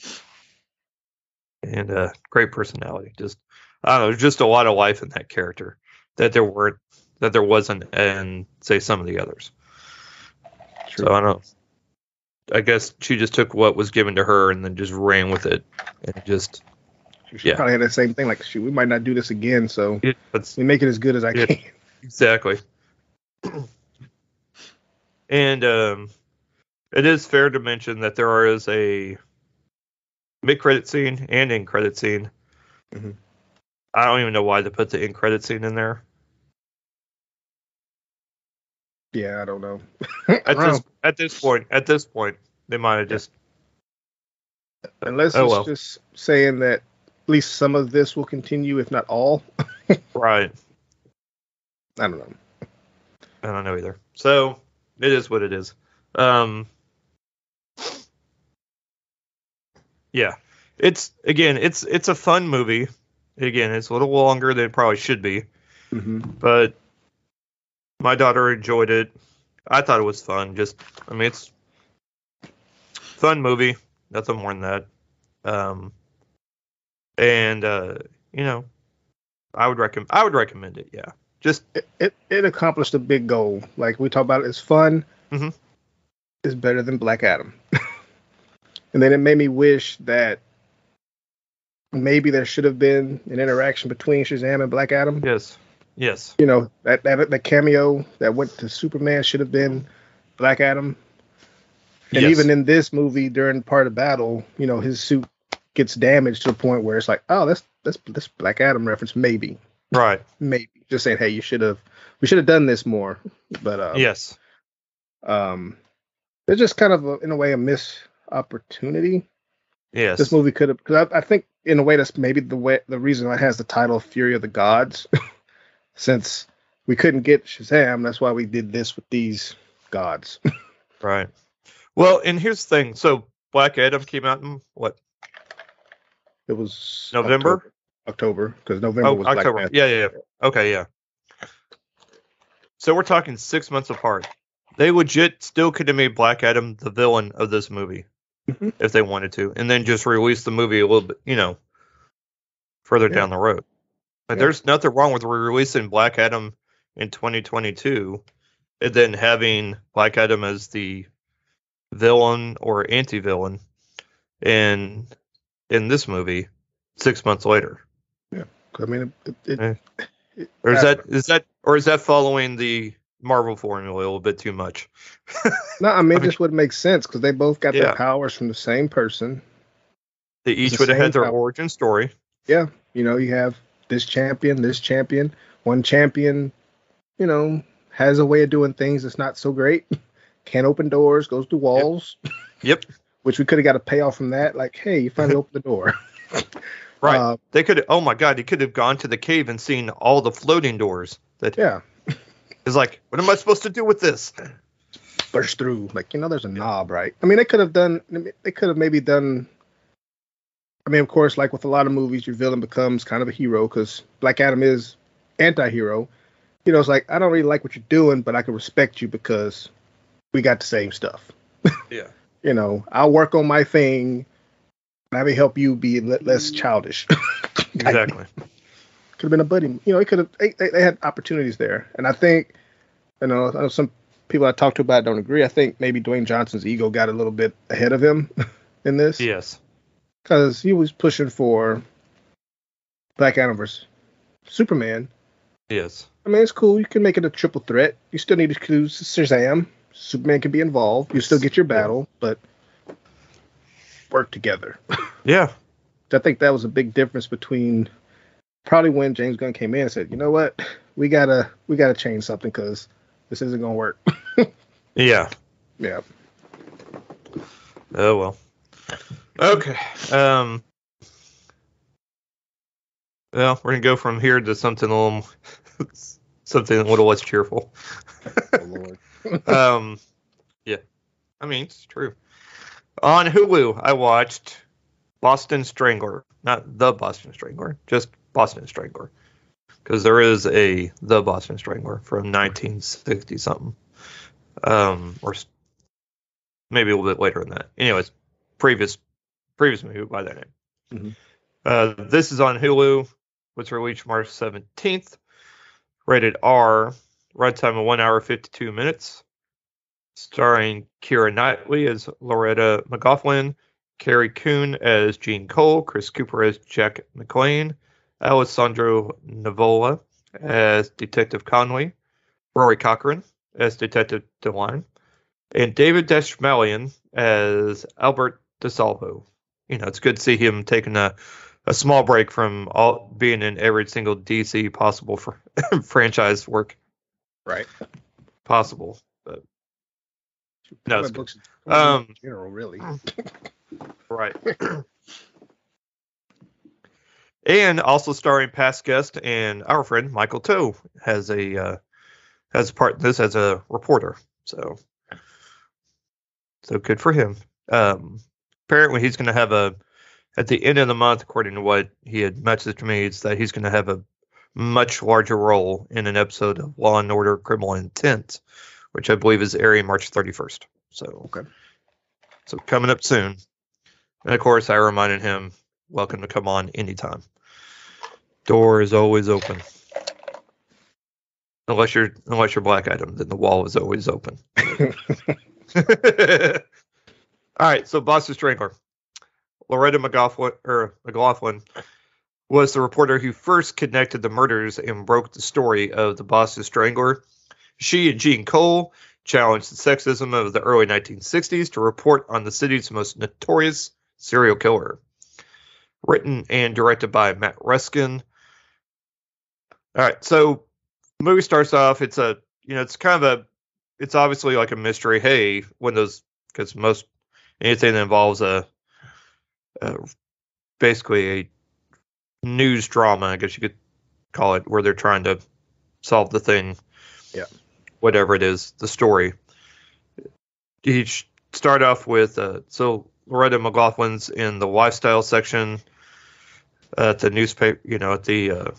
and uh, great personality. Just I don't know. There's just a lot of life in that character that there weren't that there wasn't in say some of the others. So I don't. I guess she just took what was given to her and then just ran with it, and just She yeah. probably had the same thing. Like, shoot, we might not do this again, so it, that's we make it as good as I Yeah. can. exactly. and um, it is fair to mention that there is a mid-credit scene and in-credit scene. Mhm. I don't even know why they put the in-credit scene in there. Yeah, I don't know. At this at this point, at this point, they might have just Unless Oh, it's well. just saying that at least some of this will continue, if not all. right. I don't know. I don't know either. So it is what it is. Um, yeah, it's again, it's it's a fun movie. Again, it's a little longer than it probably should be, hmm but my daughter enjoyed it. I thought it was fun. Just, I mean, it's fun movie. Nothing more than that. Um, and uh, you know, I would recommend. I would recommend it. Yeah, just It, it it accomplished a big goal. Like we talk about, it's fun. Mhm. It's better than Black Adam. and then it made me wish that maybe there should have been an interaction between Shazam and Black Adam. yes, yes, You know that that that cameo that went to Superman should have been Black Adam. And yes. even in this movie, during part of battle, you know, his suit gets damaged to the point where it's like, oh, that's that's this Black Adam reference, maybe, right. maybe. Just saying, hey, you should have, we should have done this more. But uh, Yes. um, it's just kind of a, in a way a missed opportunity. Yes. This movie could have, because I, I think in a way that's maybe the way the reason why it has the title Fury of the Gods, since we couldn't get Shazam, that's why we did this with these gods. Right. Well, and here's the thing. So Black Adam came out in what? It was November? October, because November Oh, was Black October. Panther. Yeah, yeah, yeah. Okay, yeah. So we're talking six months apart. They legit still could have made Black Adam the villain of this movie Mhm. if they wanted to, and then just release the movie a little bit, you know, further Yeah. down the road. Yeah. there's nothing wrong with releasing Black Adam in 2022 and then having Black Adam as the villain or anti-villain in in this movie six months later. Yeah. I mean, it, it, Eh. it- Or is that is that or is that following the Marvel formula a little bit too much? no? I mean, I it mean- just would make sense because they both got Yeah. their powers from the same person. They each the would have had their power. origin story. Yeah, you know, you have this champion, this champion. One champion, you know, has a way of doing things that's not so great. Can't open doors, goes through walls. Yep. Which we could have got a payoff from that. Like, hey, you finally opened the door. Right. Uh, They could oh my god, he could have gone to the cave and seen all the floating doors. That yeah. is like, what am I supposed to do with this? burst through. Like, you know, there's a knob, right? I mean, they could have done, they could have maybe done. I mean, of course, like with a lot of movies, your villain becomes kind of a hero because Black Adam is anti-hero. You know, it's like I don't really like what you're doing, but I can respect you because we got the same stuff. Yeah. You know, I'll work on my thing. Let me help you be less mm-hmm. childish. Exactly. could have been a buddy. You know, it could have. They, they, they had opportunities there, and I think, you know, I know some people I talked to about it don't agree. I think maybe Dwayne Johnson's ego got a little bit ahead of him in this yes. Because he was pushing for Black Adam versus Superman. Yes. I mean, it's cool. You can make it a triple threat. You still need to use Shazam. Superman can be involved. You still get your battle, but work together. Yeah. I think that was a big difference between probably when James Gunn came in and said, "You know what? We gotta we gotta change something because this isn't gonna work." Yeah. yeah. Oh well. Okay. Um. Well, we're gonna go from here to something a little, something a little less cheerful. Oh, Lord. um, yeah. I mean, it's true. On Hulu, I watched Boston Strangler, not the Boston Strangler, just Boston Strangler, because there is a the Boston Strangler from 1960 something, um, or maybe a little bit later than that. Anyways, previous previous movie by that name. Mhm. Uh, this is on Hulu. Was released March 17th. Rated R. Runtime of one hour 52 minutes. Starring Keira Knightley as Loretta McGoughlin, Carrie Coon as Jean Cole, Chris Cooper as Jack McLean, Alessandro Nivola as Detective Conway, Rory Cochrane as Detective DeWine, and David Dastmalchian as Albert DeSalvo. You know, it's good to see him taking a, a small break from all being in every single DC possible for franchise work. Right. possible. But no, it's books, Um, in general, really. Right. and also starring past guest and our friend Michael Toe has a uh, has a part in this as a reporter. So so good for him. Um, apparently he's going to have a at the end of the month, according to what he had messaged me, it's that he's going to have a much larger role in an episode of Law and Order: Criminal Intent, which I believe is airing March 31st. So Okay. so coming up soon. And of course, I reminded him, welcome to come on anytime. Door is always open. Unless you're unless you're Black Adam, then the wall is always open. All right, so Boston Strangler. Loretta McLaughlin, or McLaughlin was the reporter who first connected the murders and broke the story of the Boston Strangler. She and Jean Cole challenged the sexism of the early 1960s to report on the city's most notorious serial killer. Written and directed by Matt Ruskin. All right, so the movie starts off. It's a you know it's kind of a it's obviously like a mystery. Hey, when those because most anything that involves a, a basically a news drama, I guess you could call it, where they're trying to solve the thing. Yeah. Whatever it is, the story. You start off with uh, so Loretta McLaughlin's in the lifestyle section at the newspaper, you know, at the uh,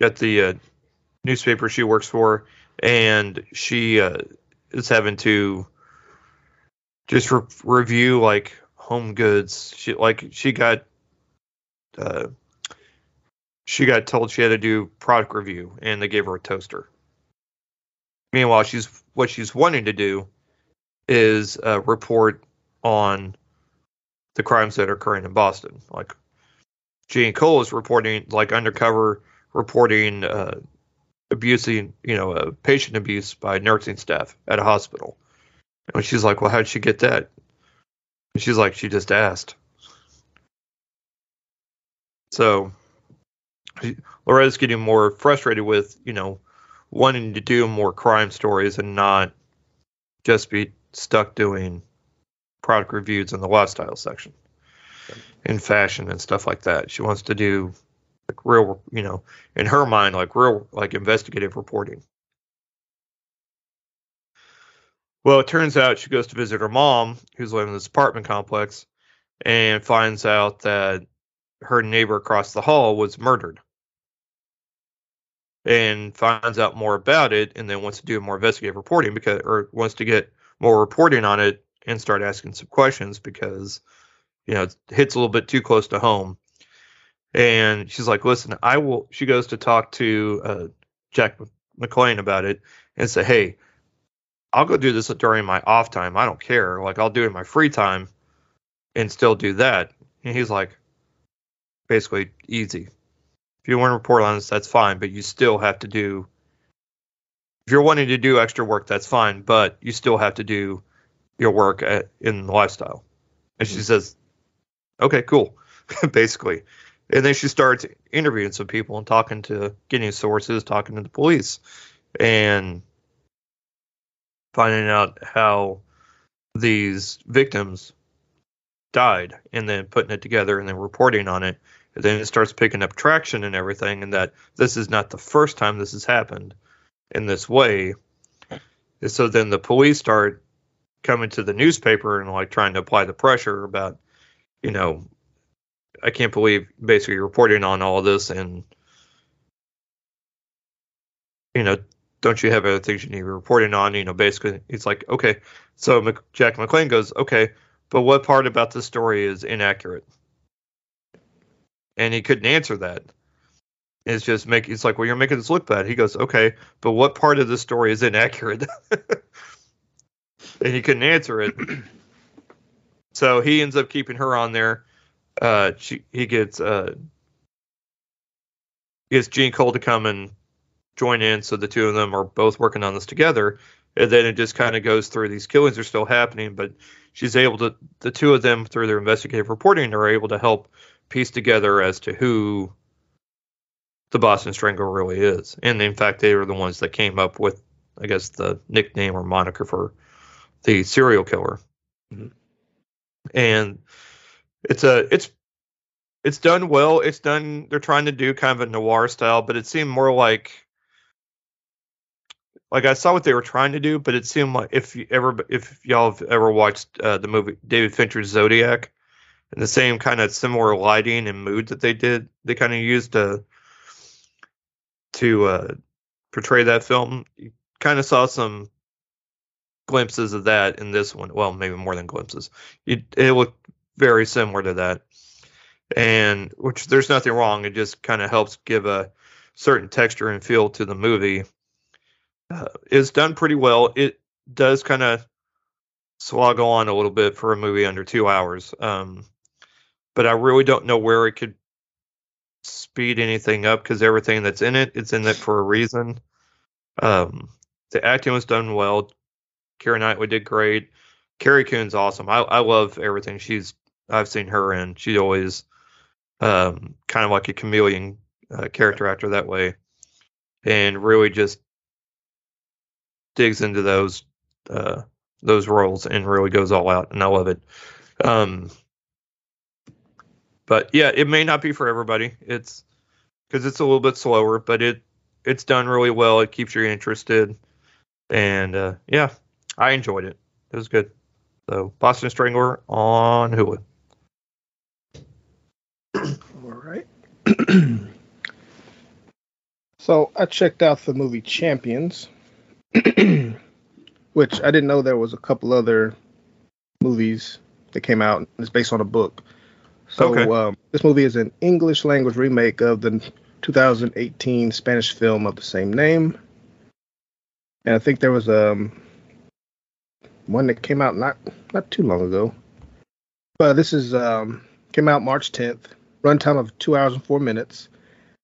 at the uh, newspaper she works for, and she uh, is having to just re- review like home goods. She like she got uh, she got told she had to do product review, and they gave her a toaster. Meanwhile, she's what she's wanting to do is uh, report on the crimes that are occurring in Boston. Like Jean Cole is reporting, like undercover reporting uh, abusing, you know, uh, patient abuse by nursing staff at a hospital. And she's like, "Well, how'd she get that?" And she's like, "She just asked." So Loretta's getting more frustrated with, you know, wanting to do more crime stories and not just be stuck doing product reviews in the lifestyle section in fashion and stuff like that. She wants to do like real, you know, in her mind, like real, like investigative reporting. Well, it turns out she goes to visit her mom, who's living in this apartment complex, and finds out that her neighbor across the hall was murdered. And finds out more about it, and then wants to do more investigative reporting because, or wants to get more reporting on it and start asking some questions because, you know, it hits a little bit too close to home. And she's like, "Listen, I will." She goes to talk to uh, Jack McClane about it and say, "Hey, I'll go do this during my off time. I don't care. Like I'll do it in my free time and still do that. And he's like, basically easy. If you want to report on this, that's fine, but you still have to do. If you're wanting to do extra work, that's fine, but you still have to do your work at, in the lifestyle. And she says, okay, cool, basically. And then she starts interviewing some people and talking to, getting sources, talking to the police, and finding out how these victims died and then putting it together and then reporting on it. And then it starts picking up traction and everything, and that this is not the first time this has happened in this way. And so then the police start coming to the newspaper and like trying to apply the pressure about, you know, I can't believe basically reporting on all this and, you know, don't you have other things you need to be reporting on? You know, basically, it's like, okay. So Mc, Jack McClane goes, okay, but what part about this story is inaccurate? And he couldn't answer that. It's just make. It's like, well, you're making this look bad. He goes, okay, but what part of the story is inaccurate? and he couldn't answer it. so he ends up keeping her on there. Uh, she, he gets uh, gets Jean Cole to come and join in so the two of them are both working on this together and then it just kind of goes through these killings are still happening but she's able to the two of them through their investigative reporting are able to help piece together as to who the boston strangler really is and in fact they were the ones that came up with I guess the nickname or moniker for the serial killer. Mm-hmm. And it's a it's it's done well. It's done. They're trying to do kind of a noir style, but it seemed more like like I saw what they were trying to do, but it seemed like if you ever if y'all have ever watched uh, the movie David Fincher's Zodiac, and the same kind of similar lighting and mood that they did, they kind of used to to uh, portray that film. You kind of saw some glimpses of that in this one. Well, maybe more than glimpses. It, it looked very similar to that, and which there's nothing wrong. It just kind of helps give a certain texture and feel to the movie. Uh, it's done pretty well. It does kind of slog on a little bit for a movie under two hours. Um, but I really don't know where it could speed anything up because everything that's in it, it's in it for a reason. Um, the acting was done well. Keira Knightley did great. Carrie Coon's awesome. I, I love everything she's I've seen her in. She always um, kind of like a chameleon uh, character actor that way, and really just digs into those uh, those roles and really goes all out, and I love it. Um, but yeah, it may not be for everybody. It's because it's a little bit slower, but it it's done really well. It keeps you interested, and uh, yeah, I enjoyed it. It was good. So Boston Strangler on Hulu. All right. so I checked out the movie Champions, which I didn't know there was a couple other movies that came out. It's based on a book. So Okay. um, this movie is an English language remake of the 2018 Spanish film of the same name. And I think there was um one that came out not not too long ago. But this is um came out March 10th. Runtime of two hours and four minutes.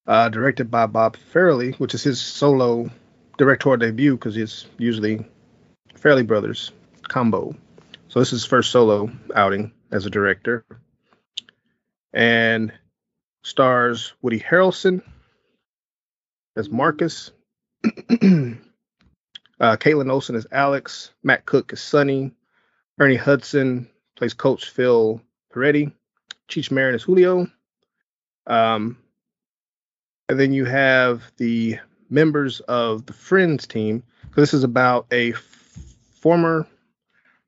Uh, directed by Bob Farrelly, which is his solo directorial debut because it's usually Farrelly Brothers combo. So this is his first solo outing as a director. And stars Woody Harrelson as Marcus. uh, Kaitlin Olson as Alex. Matt Cook as Sonny. Ernie Hudson plays Coach Phil Peretti. Cheech Marin as Julio. Um, and then you have the members of the Friends team. So this is about a former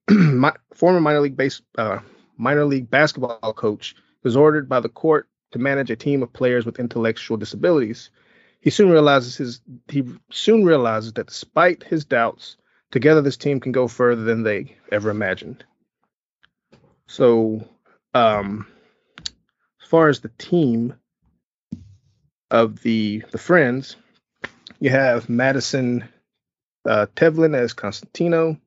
mi- former minor league base uh, minor league basketball coach who's ordered by the court to manage a team of players with intellectual disabilities. He soon realizes his he soon realizes that despite his doubts, together this team can go further than they ever imagined. So, um, as far as the team of the the friends, you have Madison uh, Tevlin as Constantino,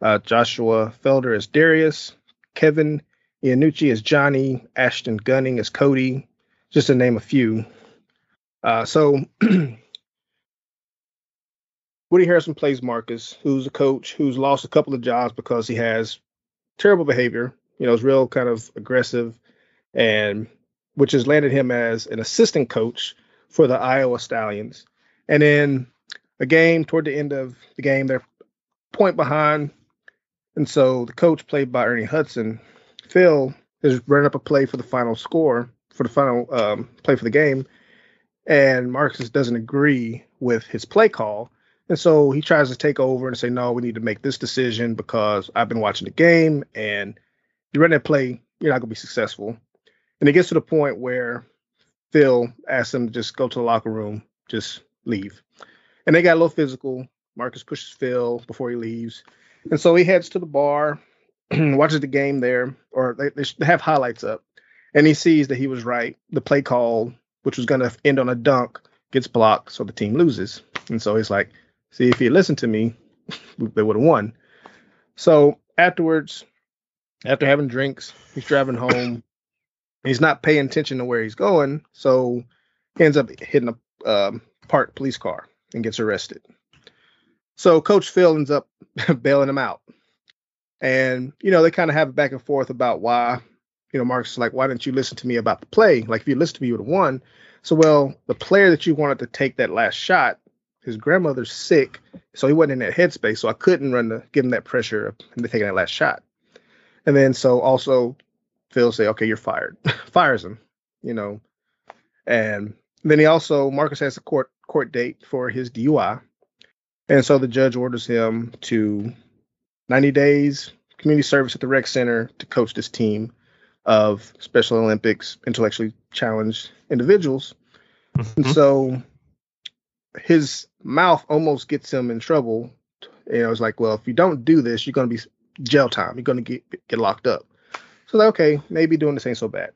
uh, Joshua Felder as Darius, Kevin Iannucci as Johnny, Ashton Gunning as Cody, just to name a few. Uh, so Woody Harrison plays Marcus, who's a coach who's lost a couple of jobs because he has terrible behavior. You know, is real kind of aggressive, and which has landed him as an assistant coach for the Iowa Stallions. And then a game toward the end of the game, they're point behind, and so the coach, played by Ernie Hudson, Phil, is running up a play for the final score for the final um, play for the game, and Marcus doesn't agree with his play call. And so he tries to take over and say, no, we need to make this decision because I've been watching the game and you run that play, you're not going to be successful. And it gets to the point where Phil asks him to just go to the locker room, just leave. And they got a little physical. Marcus pushes Phil before he leaves. And so he heads to the bar, watches the game there, or they, they have highlights up. And he sees that he was right. The play call, which was going to end on a dunk, gets blocked, so the team loses. And so he's like, see, if he had listened to me, they would have won. So afterwards, after having drinks, he's driving home. He's not paying attention to where he's going, so he ends up hitting a um, parked police car and gets arrested. So Coach Phil ends up bailing him out, and you know they kind of have a back and forth about why. You know, Mark's like, why didn't you listen to me about the play? Like, if you listened to me, you would have won. So, well, the player that you wanted to take that last shot his grandmother's sick, so he wasn't in that headspace. So I couldn't run the give him that pressure of taking that last shot. And then so also Phil say, okay, you're fired, fires him, you know. And then he also Marcus has a court court date for his DUI, and so the judge orders him to 90 days community service at the rec center to coach this team of Special Olympics intellectually challenged individuals. Mm-hmm. And so his mouth almost gets him in trouble. And know, it's like, well, if you don't do this, you're going to be jail time. You're going to get get locked up. So like, okay, maybe doing this ain't so bad.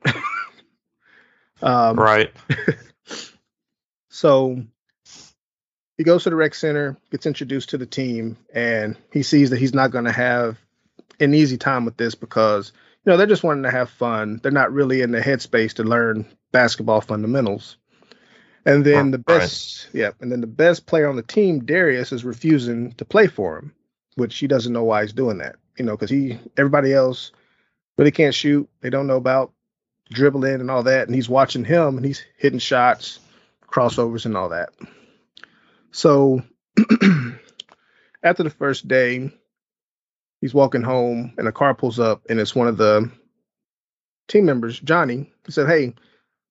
um, right. so he goes to the rec center, gets introduced to the team, and he sees that he's not going to have an easy time with this because you know they're just wanting to have fun. They're not really in the headspace to learn basketball fundamentals. And then the best, right. yeah, and then the best player on the team, Darius, is refusing to play for him, which he doesn't know why he's doing that. You know, because he, everybody else, really can't shoot. They don't know about dribbling and all that, and he's watching him and he's hitting shots, crossovers, and all that. So after the first day, he's walking home and a car pulls up and it's one of the team members, Johnny. He said, Hey,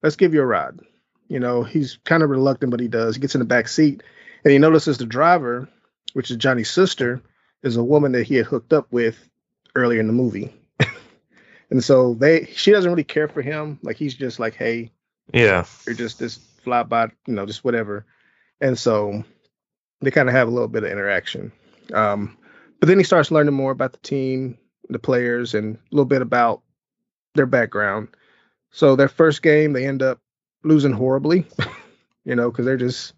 let's give you a ride. You know, he's kind of reluctant, but he does. He gets in the back seat and he notices the driver, which is Johnny's sister, is a woman that he had hooked up with earlier in the movie. And so they she doesn't really care for him. Like he's just like, Hey, yeah, you're just this fly by, you know, just whatever. And so they kind of have a little bit of interaction. Um, but then he starts learning more about the team, the players, and a little bit about their background. So their first game, they end up losing horribly, you know, because they're just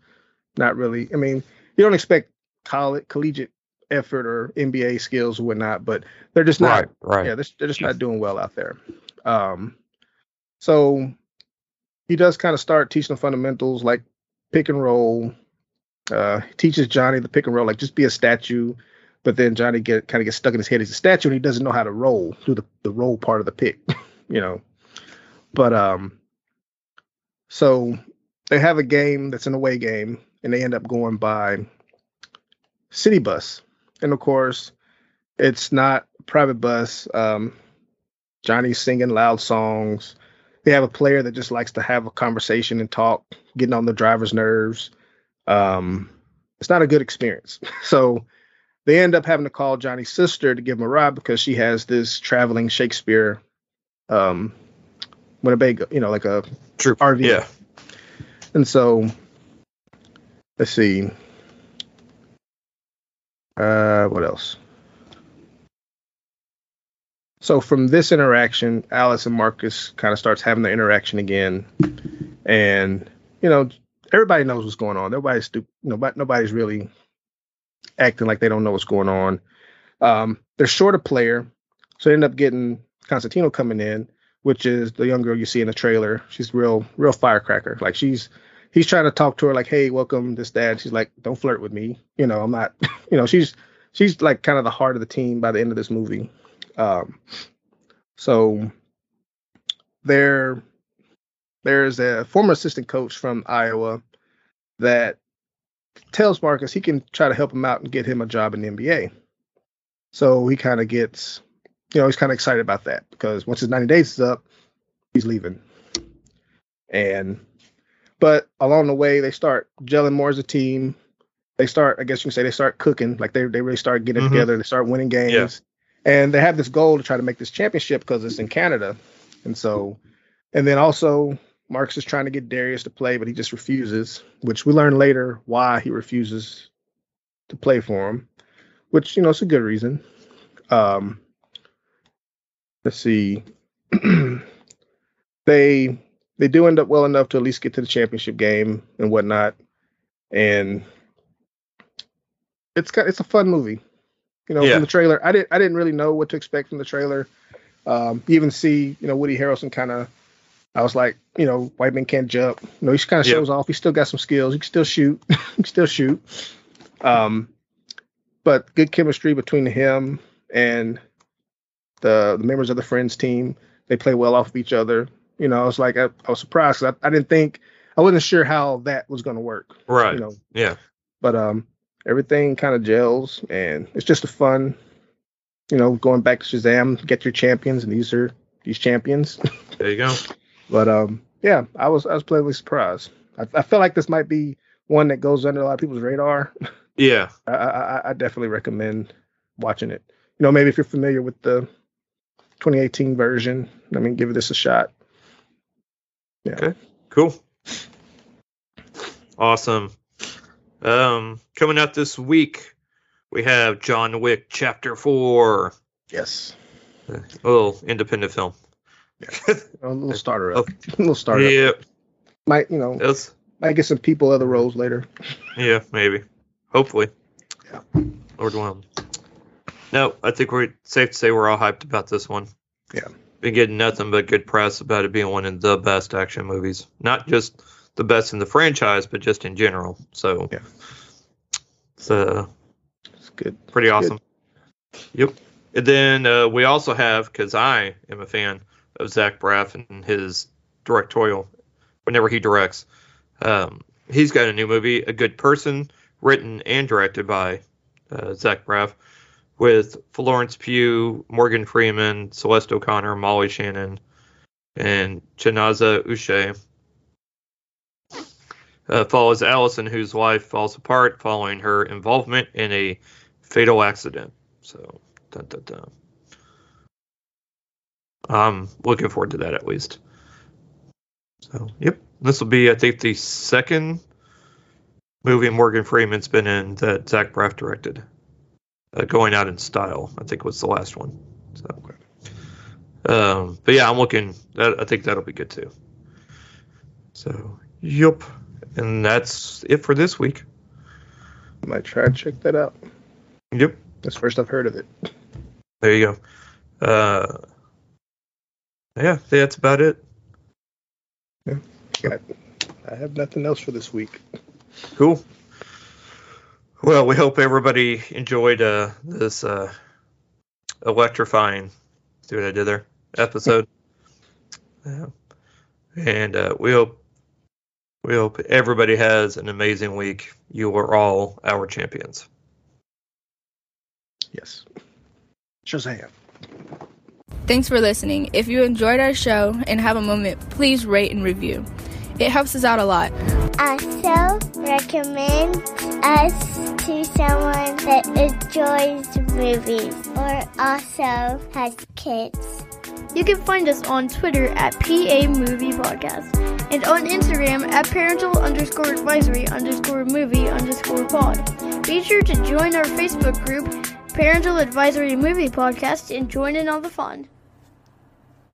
not really. I mean, you don't expect college, collegiate effort or NBA skills or whatnot, but they're just not. Right. right. Yeah, they're, they're just not doing well out there. Um, so he does kind of start teaching the fundamentals like pick and roll. Uh, teaches Johnny the pick and roll, like just be a statue but then Johnny get kind of gets stuck in his head. He's a statue and he doesn't know how to roll, through the, the roll part of the pick, you know. But um so they have a game that's an away game and they end up going by city bus. And of course, it's not private bus. Um Johnny's singing loud songs. They have a player that just likes to have a conversation and talk, getting on the driver's nerves. Um, it's not a good experience. So they end up having to call Johnny's sister to give him a ride because she has this traveling Shakespeare um Winnebago, you know, like a Troupe. RV. Yeah. And so let's see. Uh what else? So from this interaction, Alice and Marcus kind of starts having the interaction again. And, you know, everybody knows what's going on. Nobody's stupid. Nobody, nobody's really acting like they don't know what's going on. Um, they're short a player, so they end up getting Constantino coming in, which is the young girl you see in the trailer. She's real, real firecracker. Like she's he's trying to talk to her like, hey, welcome, this dad. She's like, don't flirt with me. You know, I'm not. You know, she's she's like kind of the heart of the team by the end of this movie. Um, so there there's a former assistant coach from Iowa that tells Marcus he can try to help him out and get him a job in the NBA. So he kind of gets, you know, he's kind of excited about that because once his 90 days is up, he's leaving. And, but along the way, they start gelling more as a team. They start, I guess you can say, they start cooking. Like they, they really start getting mm-hmm. together. They start winning games. Yeah. And they have this goal to try to make this championship because it's in Canada. And so, and then also Marcus is trying to get Darius to play, but he just refuses, which we learn later why he refuses to play for him, which, you know, it's a good reason. Um, let's see. they they do end up well enough to at least get to the championship game and whatnot. And it's got it's a fun movie. You know, yeah. from the trailer, I didn't I didn't really know what to expect from the trailer. Um, you even see, you know, Woody Harrelson kind of I was like, you know, white man can't jump. You know, he kind of shows off. He still got some skills. He can still shoot. he can still shoot. Um, but good chemistry between him and the, the members of the Friends team. They play well off of each other. You know, I was like, I, I was surprised. I, I didn't think, I wasn't sure how that was going to work. Right. You know. Yeah. but um, everything kind of gels, and it's just a fun, you know, going back to Shazam, get your champions, and these are these champions. There you go. but um, yeah, I was I was pleasantly surprised. I, I feel like this might be one that goes under a lot of people's radar. Yeah. I, I, I definitely recommend watching it. You know, maybe if you're familiar with the 2018 version, I mean, give this a shot. Yeah. Okay. Cool. Awesome. Um, coming out this week, we have John Wick Chapter Four, Yes. a little independent film. Yeah. A little starter up. A little starter up. Yeah, Might you know it's might get some people other roles later. yeah, maybe, hopefully. Yeah. Lord willing. No, I think we're safe to say we're all hyped about this one. Yeah. Been getting nothing but good press about it being one of the best action movies. Not just the best in the franchise, but just in general. So Yeah. it's uh, It's good. pretty Good. awesome. Yep. And then uh, we also have, because I am a fan of Zach Braff and his directorial, whenever he directs, um, he's got a new movie, A Good Person, written and directed by uh, Zach Braff, with Florence Pugh, Morgan Freeman, Celeste O'Connor, Molly Shannon, and Chinaza Uche. Uh, follows Allison, whose life falls apart following her involvement in a fatal accident. So, dun, dun, dun. I'm looking forward to that at least. So, yep, this will be, I think, the second movie Morgan Freeman's been in that Zach Braff directed. Uh, Going Out in Style, I think, was the last one. So, um, but yeah, I'm looking. That, I think that'll be good too. So, yep, and that's it for this week. I Might try and check that out. Yep. That's first I've heard of it. There you go. Uh, yeah, that's about it. Got, I have nothing else for this week. Cool. Well, we hope everybody enjoyed uh, this uh, electrifying. See what I did there? Episode. yeah. And uh, we hope we hope everybody has an amazing week. You are all our champions. Yes. Shazam. Thanks for listening. If you enjoyed our show and have a moment, please rate and review. It helps us out a lot. Also, recommend us to someone that enjoys movies or also has kids. You can find us on Twitter at PA Movie Podcast and on Instagram at parental underscore advisory underscore movie underscore pod. Be sure to join our Facebook group, Parental Advisory Movie Podcast, and join in on the fun.